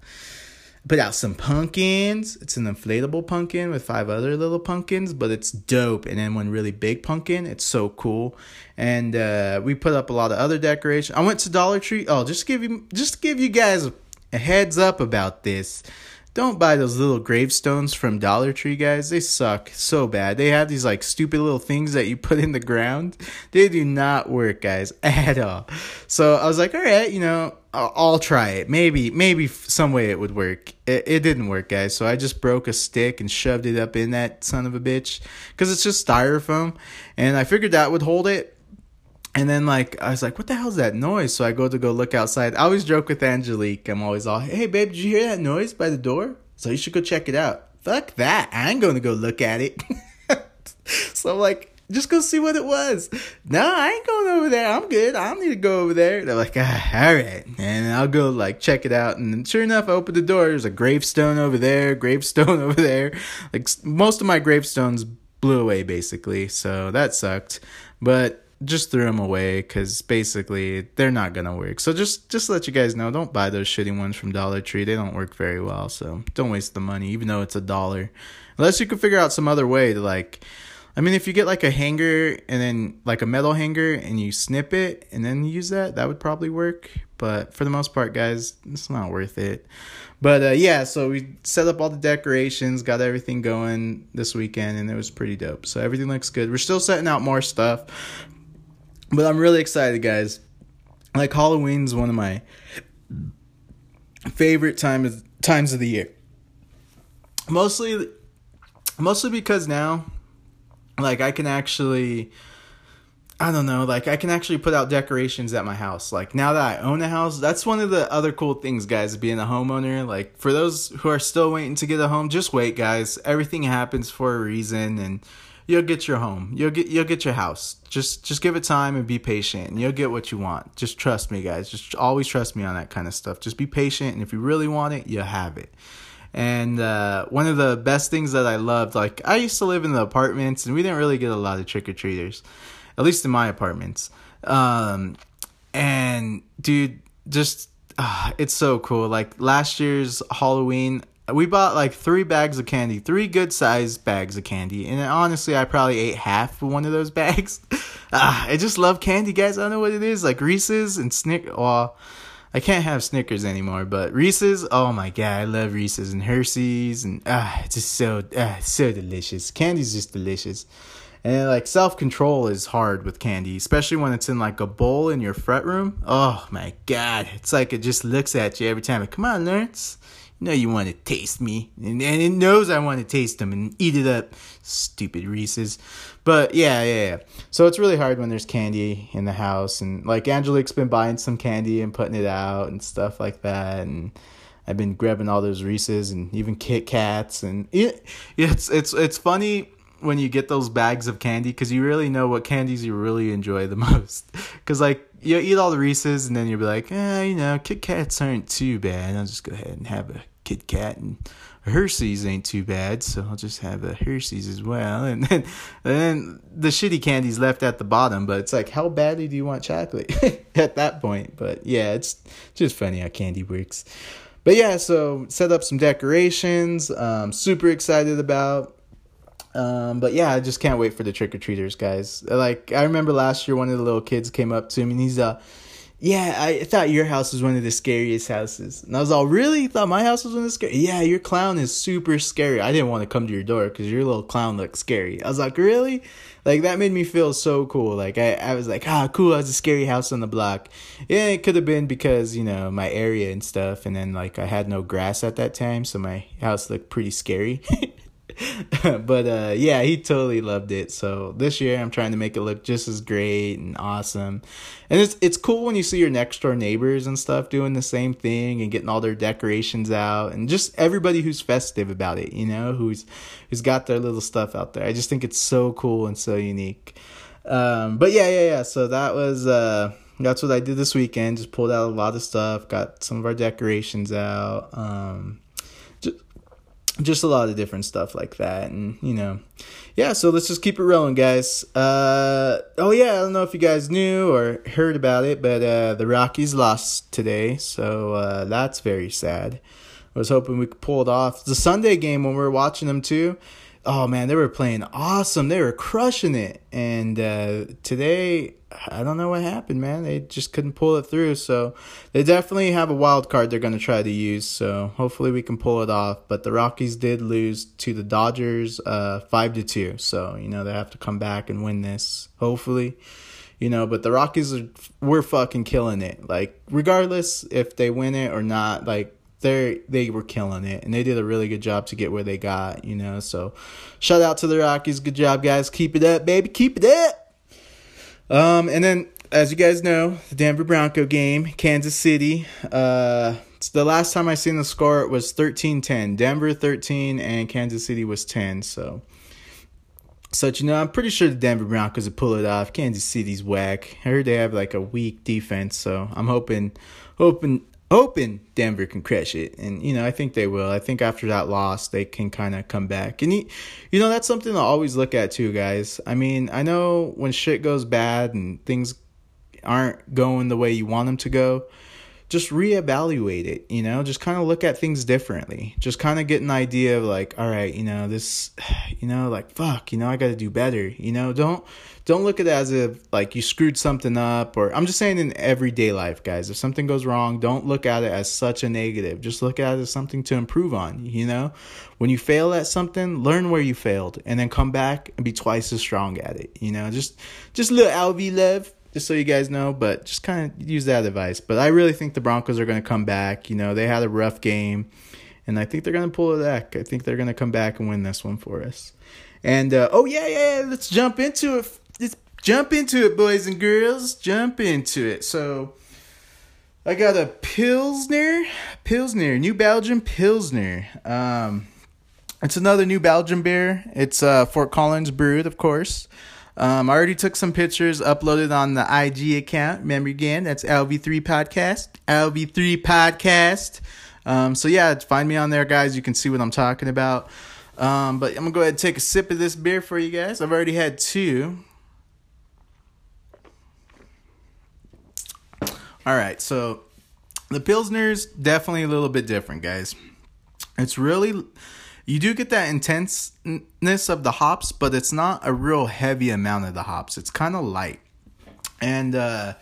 put out some pumpkins. It's an inflatable pumpkin with five other little pumpkins, but it's dope. And then one really big pumpkin. It's so cool. And uh, we put up a lot of other decorations. I went to Dollar Tree. Oh, just give you just give you guys a heads up about this. Don't buy those little gravestones from Dollar Tree, guys. They suck so bad. They have these like stupid little things that you put in the ground. They do not work, guys, at all. So I was like, all right, you know, I'll, I'll try it. Maybe, maybe some way it would work. It, it didn't work, guys. So I just broke a stick and shoved it up in that son of a bitch because it's just styrofoam, and I figured that would hold it and then like I was like, what the hell is that noise? So I go to go look outside. I always joke with Angelique. I'm always all, hey babe, did you hear that noise by the door? So you should go check it out. Fuck that. I ain't to go look at it. so I'm like, just go see what it was. No, I ain't going over there. I'm good. I don't need to go over there. They're like, ah, all right. And I'll go like check it out. And sure enough, I open the door. There's a gravestone over there, gravestone over there. Like most of my gravestones blew away basically. So that sucked. But just threw them away because basically they're not gonna work. So just just let you guys know, don't buy those shitty ones from Dollar Tree. They don't work very well. So don't waste the money, even though it's a dollar, unless you can figure out some other way to like. I mean, if you get like a hanger and then like a metal hanger and you snip it and then use that, that would probably work. But for the most part, guys, it's not worth it. But uh, yeah, so we set up all the decorations, got everything going this weekend, and it was pretty dope. So everything looks good. We're still setting out more stuff, but I'm really excited, guys. Like Halloween's one of my favorite times times of the year. Mostly, mostly because now like I can actually I don't know, like I can actually put out decorations at my house. Like now that I own a house, that's one of the other cool things, guys, being a homeowner. Like for those who are still waiting to get a home, just wait, guys. Everything happens for a reason and you'll get your home. You'll get you'll get your house. Just just give it time and be patient and you'll get what you want. Just trust me, guys. Just always trust me on that kind of stuff. Just be patient and if you really want it, you'll have it. And uh, one of the best things that I loved, like I used to live in the apartments, and we didn't really get a lot of trick or treaters, at least in my apartments. Um, and dude, just uh, it's so cool. Like last year's Halloween, we bought like three bags of candy, three good sized bags of candy, and honestly, I probably ate half of one of those bags. ah, I just love candy, guys. I don't know what it is, like Reese's and Snick. Well, I can't have Snickers anymore, but Reese's, oh my god, I love Reese's and Hershey's and ah, it's just so ah, so delicious. Candy's just delicious. And like self control is hard with candy, especially when it's in like a bowl in your fret room. Oh my god, it's like it just looks at you every time. Like, Come on, nerds know you want to taste me, and, and it knows I want to taste them and eat it up. Stupid Reese's, but yeah, yeah, yeah. So it's really hard when there's candy in the house, and like Angelique's been buying some candy and putting it out and stuff like that, and I've been grabbing all those Reese's and even Kit Kats, and it, it's it's it's funny when you get those bags of candy because you really know what candies you really enjoy the most. Because like you eat all the Reese's and then you'll be like, eh, you know, Kit Kats aren't too bad. I'll just go ahead and have a Kit Kat and Hershey's ain't too bad, so I'll just have a Hershey's as well. And then, and then the shitty candy's left at the bottom, but it's like, how badly do you want chocolate at that point? But yeah, it's just funny how candy works. But yeah, so set up some decorations. Um, super excited about. Um, but yeah, I just can't wait for the trick or treaters, guys. Like I remember last year, one of the little kids came up to me and he's uh yeah, I thought your house was one of the scariest houses. And I was all, really? You thought my house was one of the scary? Yeah, your clown is super scary. I didn't want to come to your door because your little clown looked scary. I was like, really? Like, that made me feel so cool. Like, I, I was like, ah, cool, I was a scary house on the block. Yeah, it could have been because, you know, my area and stuff. And then, like, I had no grass at that time, so my house looked pretty scary. but uh, yeah, he totally loved it. So this year I'm trying to make it look just as great and awesome. And it's it's cool when you see your next door neighbors and stuff doing the same thing and getting all their decorations out and just everybody who's festive about it, you know, who's who's got their little stuff out there. I just think it's so cool and so unique. Um, but yeah, yeah, yeah. So that was uh that's what I did this weekend. Just pulled out a lot of stuff, got some of our decorations out. Um just a lot of different stuff like that and you know. Yeah so let's just keep it rolling guys. Uh oh yeah i don't know if you guys knew or heard about it but uh the rockies lost today so uh that's very sad. I was hoping we could pull it off. A sunday game when we were watching them too oh man they were playing awesome. They were crushing it. And uh today I don't know what happened, man. They just couldn't pull it through. So they definitely have a wild card they're going to try to use. So hopefully we can pull it off. But the Rockies did lose to the Dodgers, uh, five to two. So you know they have to come back and win this. Hopefully, you know. But the Rockies are we're fucking killing it. Like regardless if they win it or not, like they they were killing it and they did a really good job to get where they got. You know. So shout out to the Rockies. Good job, guys. Keep it up, baby. Keep it up. Um, and then, as you guys know, the Denver Bronco game, Kansas City. Uh, the last time I seen the score, it was 13-10. Denver 13 and Kansas City was 10. So, so you know, I'm pretty sure the Denver Broncos will pull it off. Kansas City's whack. I heard they have like a weak defense, so I'm hoping, hoping, hoping Denver can crash it. And, you know, I think they will. I think after that loss, they can kind of come back. And, you, you know, that's something to always look at, too, guys. I mean, I know when shit goes bad and things aren't going the way you want them to go, just reevaluate it, you know, just kind of look at things differently. Just kind of get an idea of like, all right, you know, this, you know, like, fuck, you know, I got to do better, you know, don't, don't look at it as if like you screwed something up or I'm just saying in everyday life, guys, if something goes wrong, don't look at it as such a negative. Just look at it as something to improve on, you know? When you fail at something, learn where you failed and then come back and be twice as strong at it, you know? Just, just little LV love just so you guys know, but just kind of use that advice. But I really think the Broncos are going to come back. You know, they had a rough game, and I think they're going to pull it back. I think they're going to come back and win this one for us. And uh, oh yeah, yeah, let's jump into it. Let's jump into it, boys and girls. Jump into it. So I got a Pilsner, Pilsner, New Belgium Pilsner. Um, it's another New Belgium beer. It's uh, Fort Collins brewed, of course. Um, I already took some pictures, uploaded on the IG account. Remember again, that's LV3 Podcast. LV3 Podcast. Um, so yeah, find me on there, guys. You can see what I'm talking about. Um, but I'm gonna go ahead and take a sip of this beer for you guys. I've already had two. All right, so the Pilsner's definitely a little bit different, guys. It's really you do get that intenseness of the hops, but it's not a real heavy amount of the hops. It's kind of light. And uh,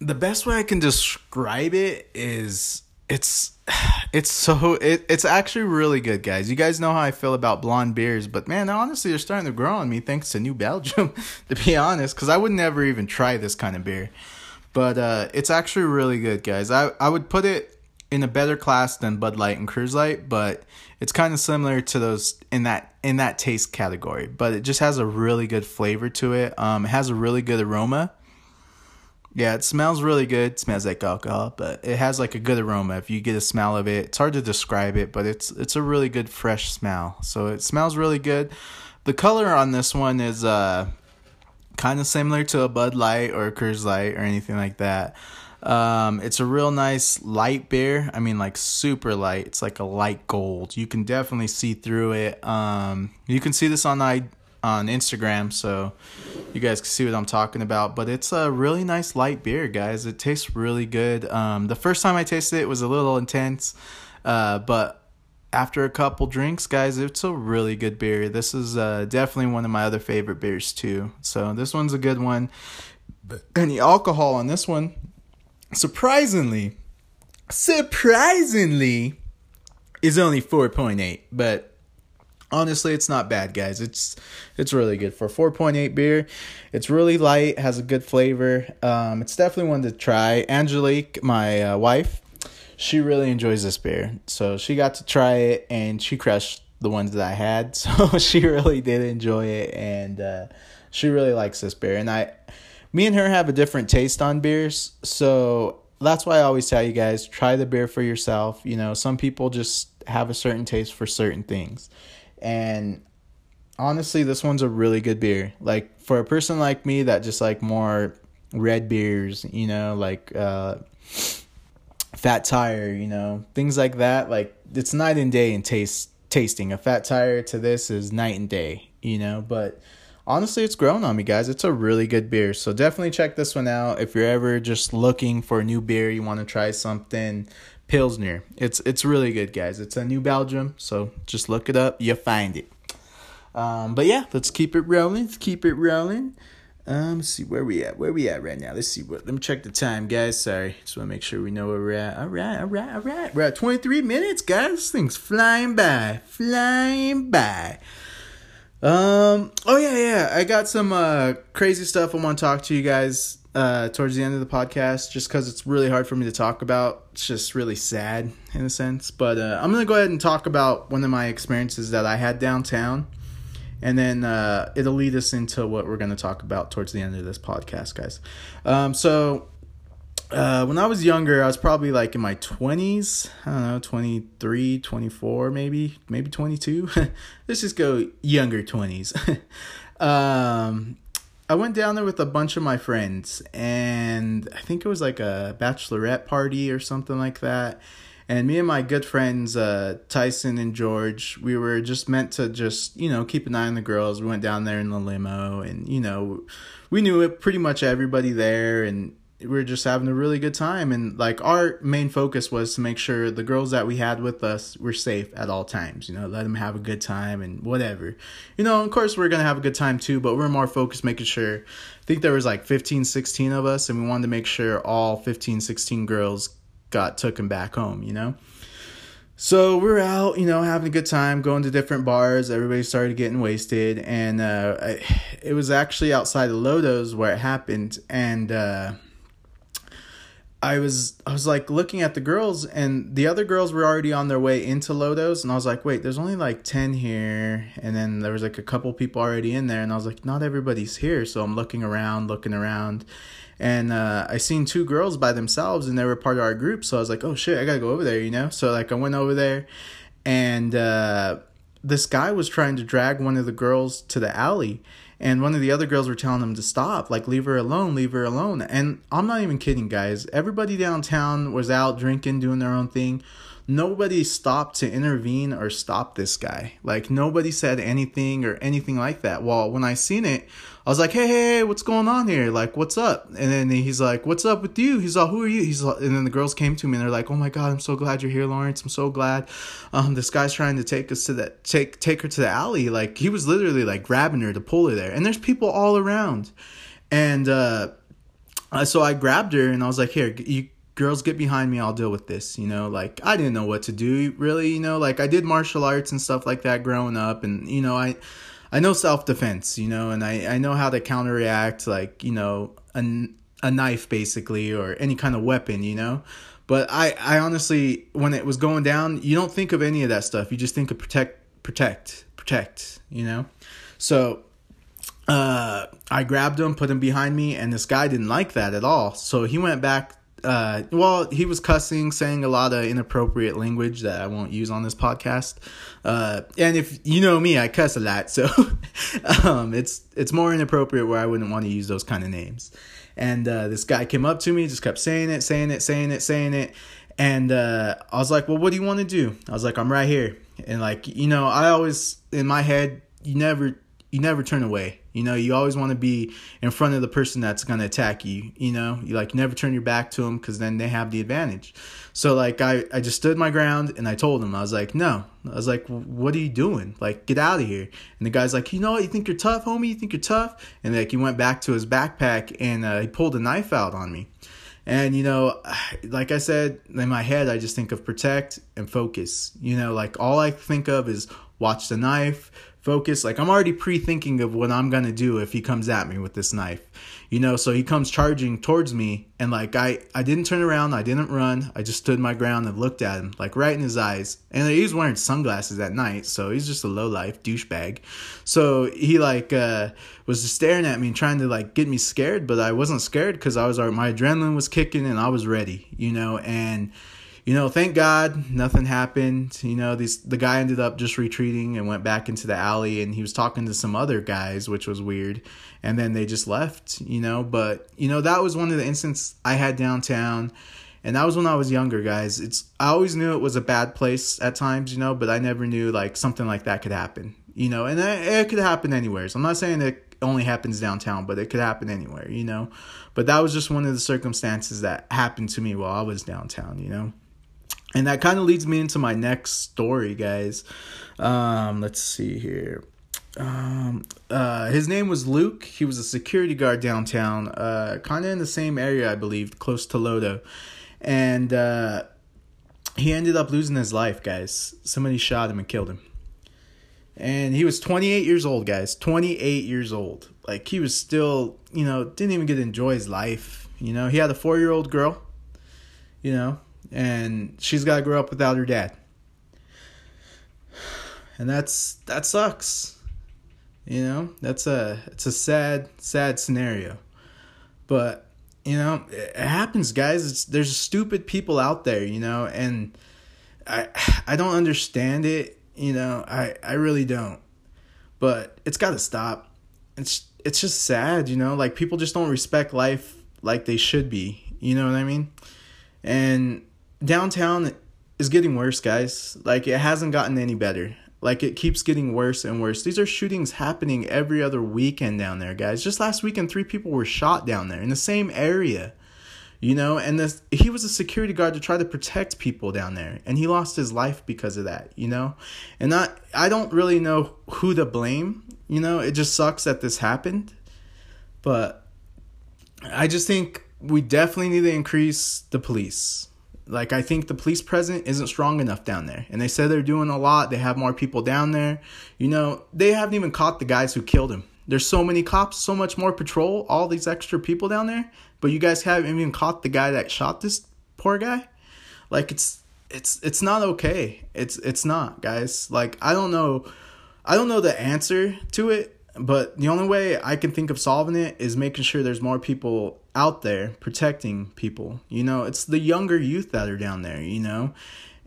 the best way I can describe it is it's it's so it, it's actually really good guys you guys know how i feel about blonde beers but man honestly they're starting to grow on me thanks to new belgium to be honest because i would never even try this kind of beer but uh, it's actually really good guys i i would put it in a better class than Bud Light and Coors Light, but it's kind of similar to those in that in that taste category. But it just has a really good flavor to it. Um, it has a really good aroma. Yeah, it smells really good. It smells like alcohol, but it has like a good aroma. If you get a smell of it, it's hard to describe it, but it's it's a really good fresh smell. So it smells really good. The color on this one is uh kind of similar to a Bud Light or a Light or anything like that. Um, it's a real nice light beer. I mean, like super light. It's like a light gold. You can definitely see through it. Um, you can see this on I on Instagram, so you guys can see what I'm talking about. But it's a really nice light beer, guys. It tastes really good. Um, the first time I tasted it, it was a little intense, uh, but after a couple drinks, guys, it's a really good beer. This is uh, definitely one of my other favorite beers too. So this one's a good one. And the alcohol on this one surprisingly, surprisingly, is only 4.8. But honestly, it's not bad, guys. It's it's really good for 4.8 beer. It's really light, has a good flavor. Um, it's definitely one to try. Angelique, my uh, wife, she really enjoys this beer, so she got to try it and she crushed the ones that I had. So she really did enjoy it, and uh, she really likes this beer. And I me and her have a different taste on beers, so that's why I always tell you guys try the beer for yourself. You know, some people just have a certain taste for certain things. And honestly, this one's a really good beer. Like for a person like me that just like more red beers, you know, like uh fat tire, you know, things like that, like it's night and day in taste tasting. A fat tire to this is night and day, you know, but honestly, it's grown on me, guys. It's a really good beer. So definitely check this one out. If you're ever just looking for a new beer, you want to try something Pilsner. It's it's really good, guys. It's a New Belgium, so just look it up. You'll find it. Um, but yeah, let's keep it rolling. Let's keep it rolling. Um, let's see where we at. Where we at right now? Let's see what. Let me check the time, guys. Sorry, just want to make sure we know where we're at. All right, all right, all right. We're at twenty three minutes, guys. This thing's flying by, flying by. Um. Oh yeah, yeah. I got some uh crazy stuff I want to talk to you guys uh towards the end of the podcast, just because it's really hard for me to talk about. It's just really sad in a sense. But uh, I'm gonna go ahead and talk about one of my experiences that I had downtown, and then uh, it'll lead us into what we're gonna talk about towards the end of this podcast, guys. Um. So uh, when I was younger, I was probably like in my 20s. I don't know, 23, 24, maybe, maybe 22. Let's just go younger 20s. um, I went down there with a bunch of my friends, and I think it was like a bachelorette party or something like that. And me and my good friends, uh, Tyson and George, we were just meant to just, you know, keep an eye on the girls. We went down there in the limo, and, you know, we knew it pretty much everybody there, and we were just having a really good time. And, like, our main focus was to make sure the girls that we had with us were safe at all times, you know, let them have a good time and whatever. You know, of course, we're to have a good time too, but we're more focused making sure. I think there was like 15, 16 of us, and we wanted to make sure all 15, 16 girls got taken back home, you know? So we're out, you know, having a good time, going to different bars. Everybody started getting wasted, and uh, it was actually outside of Lodo's where it happened. And uh, I was, I was like looking at the girls, and the other girls were already on their way into Lodo's, and I was like, wait, there's only like ten here, and then there was like a couple people already in there, and I was like, not everybody's here. So I'm looking around, looking around, and uh, I seen two girls by themselves, and they were part of our group. So I was like, "Oh shit, I gotta go over there," you know. So like I went over there, and uh, this guy was trying to drag one of the girls to the alley, and one of the other girls were telling him to stop, like leave her alone, leave her alone. And I'm not even kidding, guys. Everybody downtown was out drinking, doing their own thing nobody stopped to intervene or stop this guy. Like nobody said anything or anything like that. Well, when I seen it, I was like, hey, hey, hey, what's going on here? Like, what's up? And then he's like, what's up with you? He's like, who are you? He's like, and then the girls came to me and they're like, oh my god, I'm so glad you're here, Lawrence. I'm so glad. Um, this guy's trying to take us to that, take take her to the alley. Like he was literally like grabbing her to pull her there, and there's people all around, and uh, so I grabbed her and I was like, here, you girls get behind me i'll deal with this you know like i didn't know what to do really you know like i did martial arts and stuff like that growing up and you know i i know self-defense you know and i i know how to counteract like you know a, a knife basically or any kind of weapon you know? But i i honestly when it was going down you don't think of any of that stuff. You just think of protect protect protect you know? So uh i grabbed him put him behind me and this guy didn't like that at all. So he went back uh, well, he was cussing, saying a lot of inappropriate language that I won't use on this podcast. Uh, and if you know me, I cuss a lot, so um, it's it's more inappropriate where I wouldn't want to use those kind of names. And uh, this guy came up to me, just kept saying it, saying it, saying it, saying it, and uh, I was like, "Well, what do you want to do?" I was like, "I'm right here," and like you know, I always in my head, you never you never turn away you know, you always want to be in front of the person that's going to attack you. You know, you like never turn your back to them because then they have the advantage. So like I, I just stood my ground and I told him I was like no. I was like what are you doing? Like get out of here. And the guy's like you know what? You think you're tough homie? You think you're tough? And like he went back to his backpack and uh, he pulled a knife out on me. And you know like I said in my head I just think of protect and focus. You know like all I think of is watch the knife focus. Like I'm already pre-thinking of what I'm gonna do if he comes at me with this knife. You know, so he comes charging towards me and like I I didn't turn around, I didn't run, I just stood my ground and looked at him, like right in his eyes. And he was wearing sunglasses at night, so he's just a low life douchebag. So he like uh was just staring at me and trying to like get me scared, but I wasn't scared because I was my adrenaline was kicking and I was ready, you know, and you know, thank God nothing happened. You know, these the guy ended up just retreating and went back into the alley and he was talking to some other guys, which was weird. And then they just left, you know, but you know, that was one of the instances I had downtown and that was when I was younger, guys. It's I always knew it was a bad place at times, you know, but I never knew like something like that could happen, you know, and it, it could happen anywhere. So I'm not saying it only happens downtown, but it could happen anywhere, you know. But that was just one of the circumstances that happened to me while I was downtown, you know. And that kind of leads me into my next story, guys. Um, let's see here. Um, uh, his name was Luke. He was a security guard downtown, uh, kind of in the same area, I believe, close to LoDo. And uh, he ended up losing his life, guys. Somebody shot him and killed him. And he was 28 years old, guys. 28 years old. Like, he was still, you know, didn't even get to enjoy his life. You know, he had a four year old girl, you know, and she's got to grow up without her dad. And that's that sucks. You know, that's a it's a sad sad scenario. But, you know, it happens, guys. It's there's stupid people out there, you know, and I I don't understand it, you know. I I really don't. But it's got to stop. It's it's just sad, you know, like people just don't respect life like they should be. You know what I mean? And downtown is getting worse, guys. Like it hasn't gotten any better. Like it keeps getting worse and worse. These are shootings happening every other weekend down there, guys. Just last weekend, three people were shot down there in the same area. You know, and this he was a security guard to try to protect people down there, and he lost his life because of that. You know, and I I don't really know who to blame. You know, it just sucks that this happened, but I just think we definitely need to increase the police like I think the police present isn't strong enough down there. And they said they're doing a lot. They have more people down there. You know, they haven't even caught the guys who killed him. There's so many cops, so much more patrol, all these extra people down there, but you guys haven't even caught the guy that shot this poor guy. Like it's it's it's not okay. It's it's not, guys. Like I don't know I don't know the answer to it, but the only way I can think of solving it is making sure there's more people out there protecting people. You know, it's the younger youth that are down there, you know?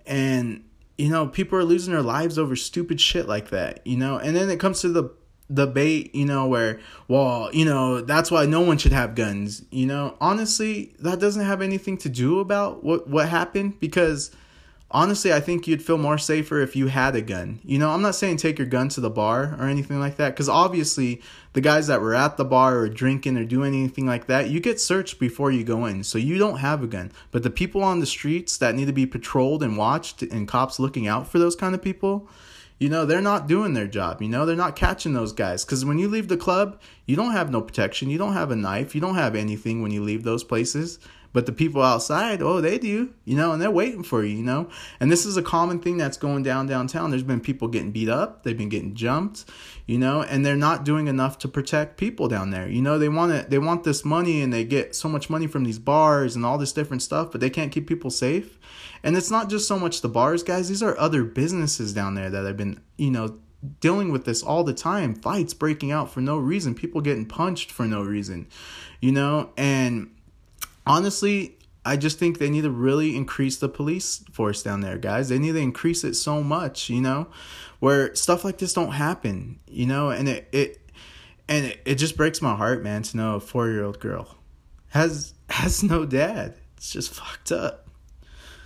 And you know, people are losing their lives over stupid shit like that, you know? And then it comes to the debate, you know, where, well, you know, that's why no one should have guns. You know, honestly, that doesn't have anything to do about what what happened because honestly, I think you'd feel more safer if you had a gun. You know, I'm not saying take your gun to the bar or anything like that, because obviously the guys that were at the bar or drinking or doing anything like that, you get searched before you go in, so you don't have a gun. But the people on the streets that need to be patrolled and watched, and cops looking out for those kind of people. You know, they're not doing their job. You know, they're not catching those guys. Because when you leave the club, you don't have no protection. You don't have a knife. You don't have anything when you leave those places. But the people outside, oh, they do, you know, and they're waiting for you, you know. And this is a common thing that's going down downtown. There's been people getting beat up, they've been getting jumped, you know, and they're not doing enough to protect people down there. You know, they want it, they want this money and they get so much money from these bars and all this different stuff, but they can't keep people safe. And it's not just so much the bars, guys. These are other businesses down there that have been, you know, dealing with this all the time. Fights breaking out for no reason, people getting punched for no reason, you know, and honestly, I just think they need to really increase the police force down there, guys. They need to increase it so much, you know, where stuff like this don't happen, you know, and it it and it, it just breaks my heart, man, to know a four year old girl has has no dad. It's just fucked up.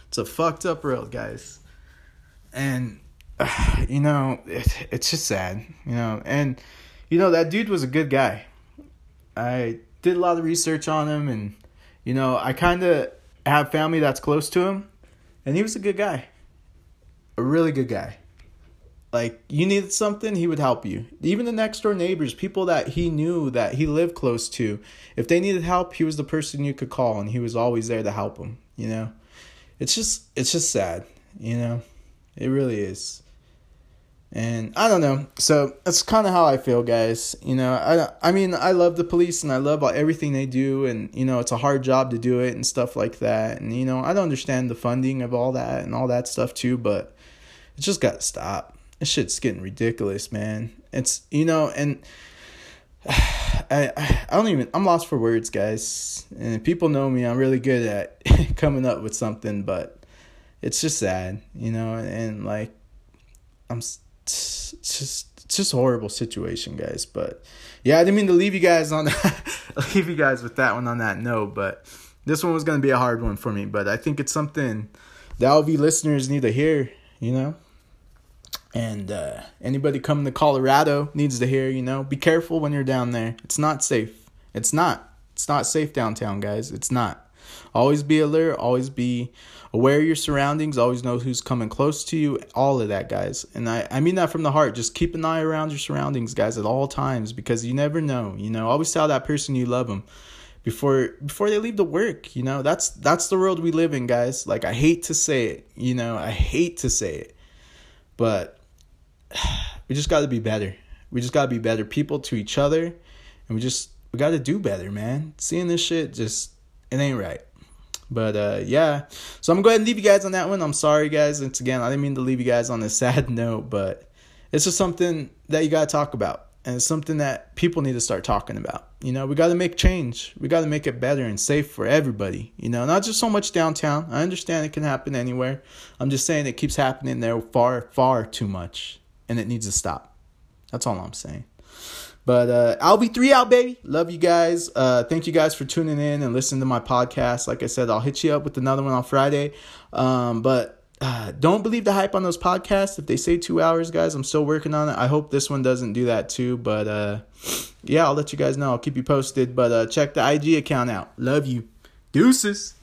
It's a fucked up world, guys. And uh, you know, it, it's just sad, you know, and you know that dude was a good guy. I did a lot of research on him and you know, I kind of have family that's close to him, and he was a good guy. A really good guy. Like, you needed something, he would help you. Even the next door neighbors, people that he knew that he lived close to, if they needed help, he was the person you could call, and he was always there to help them, you know? It's just, it's just sad, you know? It really is. And I don't know. So that's kind of how I feel, guys. You know, I I mean, I love the police and I love everything they do, and you know, it's a hard job to do it and stuff like that. And you know, I don't understand the funding of all that and all that stuff too, but it just got to stop. This shit's getting ridiculous, man. It's you know, and I I don't even I'm lost for words, guys. And people know me. I'm really good at coming up with something, but it's just sad, you know, and, and like I'm it's just it's just a horrible situation, guys. But yeah, I didn't mean to leave you guys on that, leave you guys with that one on that note, but this one was gonna be a hard one for me. But I think it's something the LV listeners need to hear, you know. And uh, anybody coming to Colorado needs to hear, you know, be careful when you're down there. It's not safe. It's not. It's not safe downtown, guys. It's not. Always be alert, always be aware of your surroundings, always know who's coming close to you, all of that, guys. And I, I mean that from the heart. Just keep an eye around your surroundings, guys, at all times because you never know. You know, always tell that person you love them before before they leave the work you know that's that's the world we live in guys like i hate to say it you know i hate to say it but we just got to be better we just got to be better people to each other and we just we got to do better man seeing this shit just it ain't right but uh, yeah, so I'm gonna go ahead and leave you guys on that one. I'm sorry, guys. Once again, I didn't mean to leave you guys on a sad note, but it's just something that you gotta talk about, and it's something that people need to start talking about. You know, we gotta make change. We gotta make it better and safe for everybody. You know, not just so much downtown. I understand it can happen anywhere. I'm just saying it keeps happening there far, far too much, and it needs to stop. That's all I'm saying. But uh, LV3 out, baby. Love you guys. Uh, thank you guys for tuning in and listening to my podcast. Like I said, I'll hit you up with another one on Friday. Um, but uh, don't believe the hype on those podcasts. If they say two hours, guys, I'm still working on it. I hope this one doesn't do that too. But uh, yeah, I'll let you guys know. I'll keep you posted. But uh, check the IG account out. Love you. Deuces.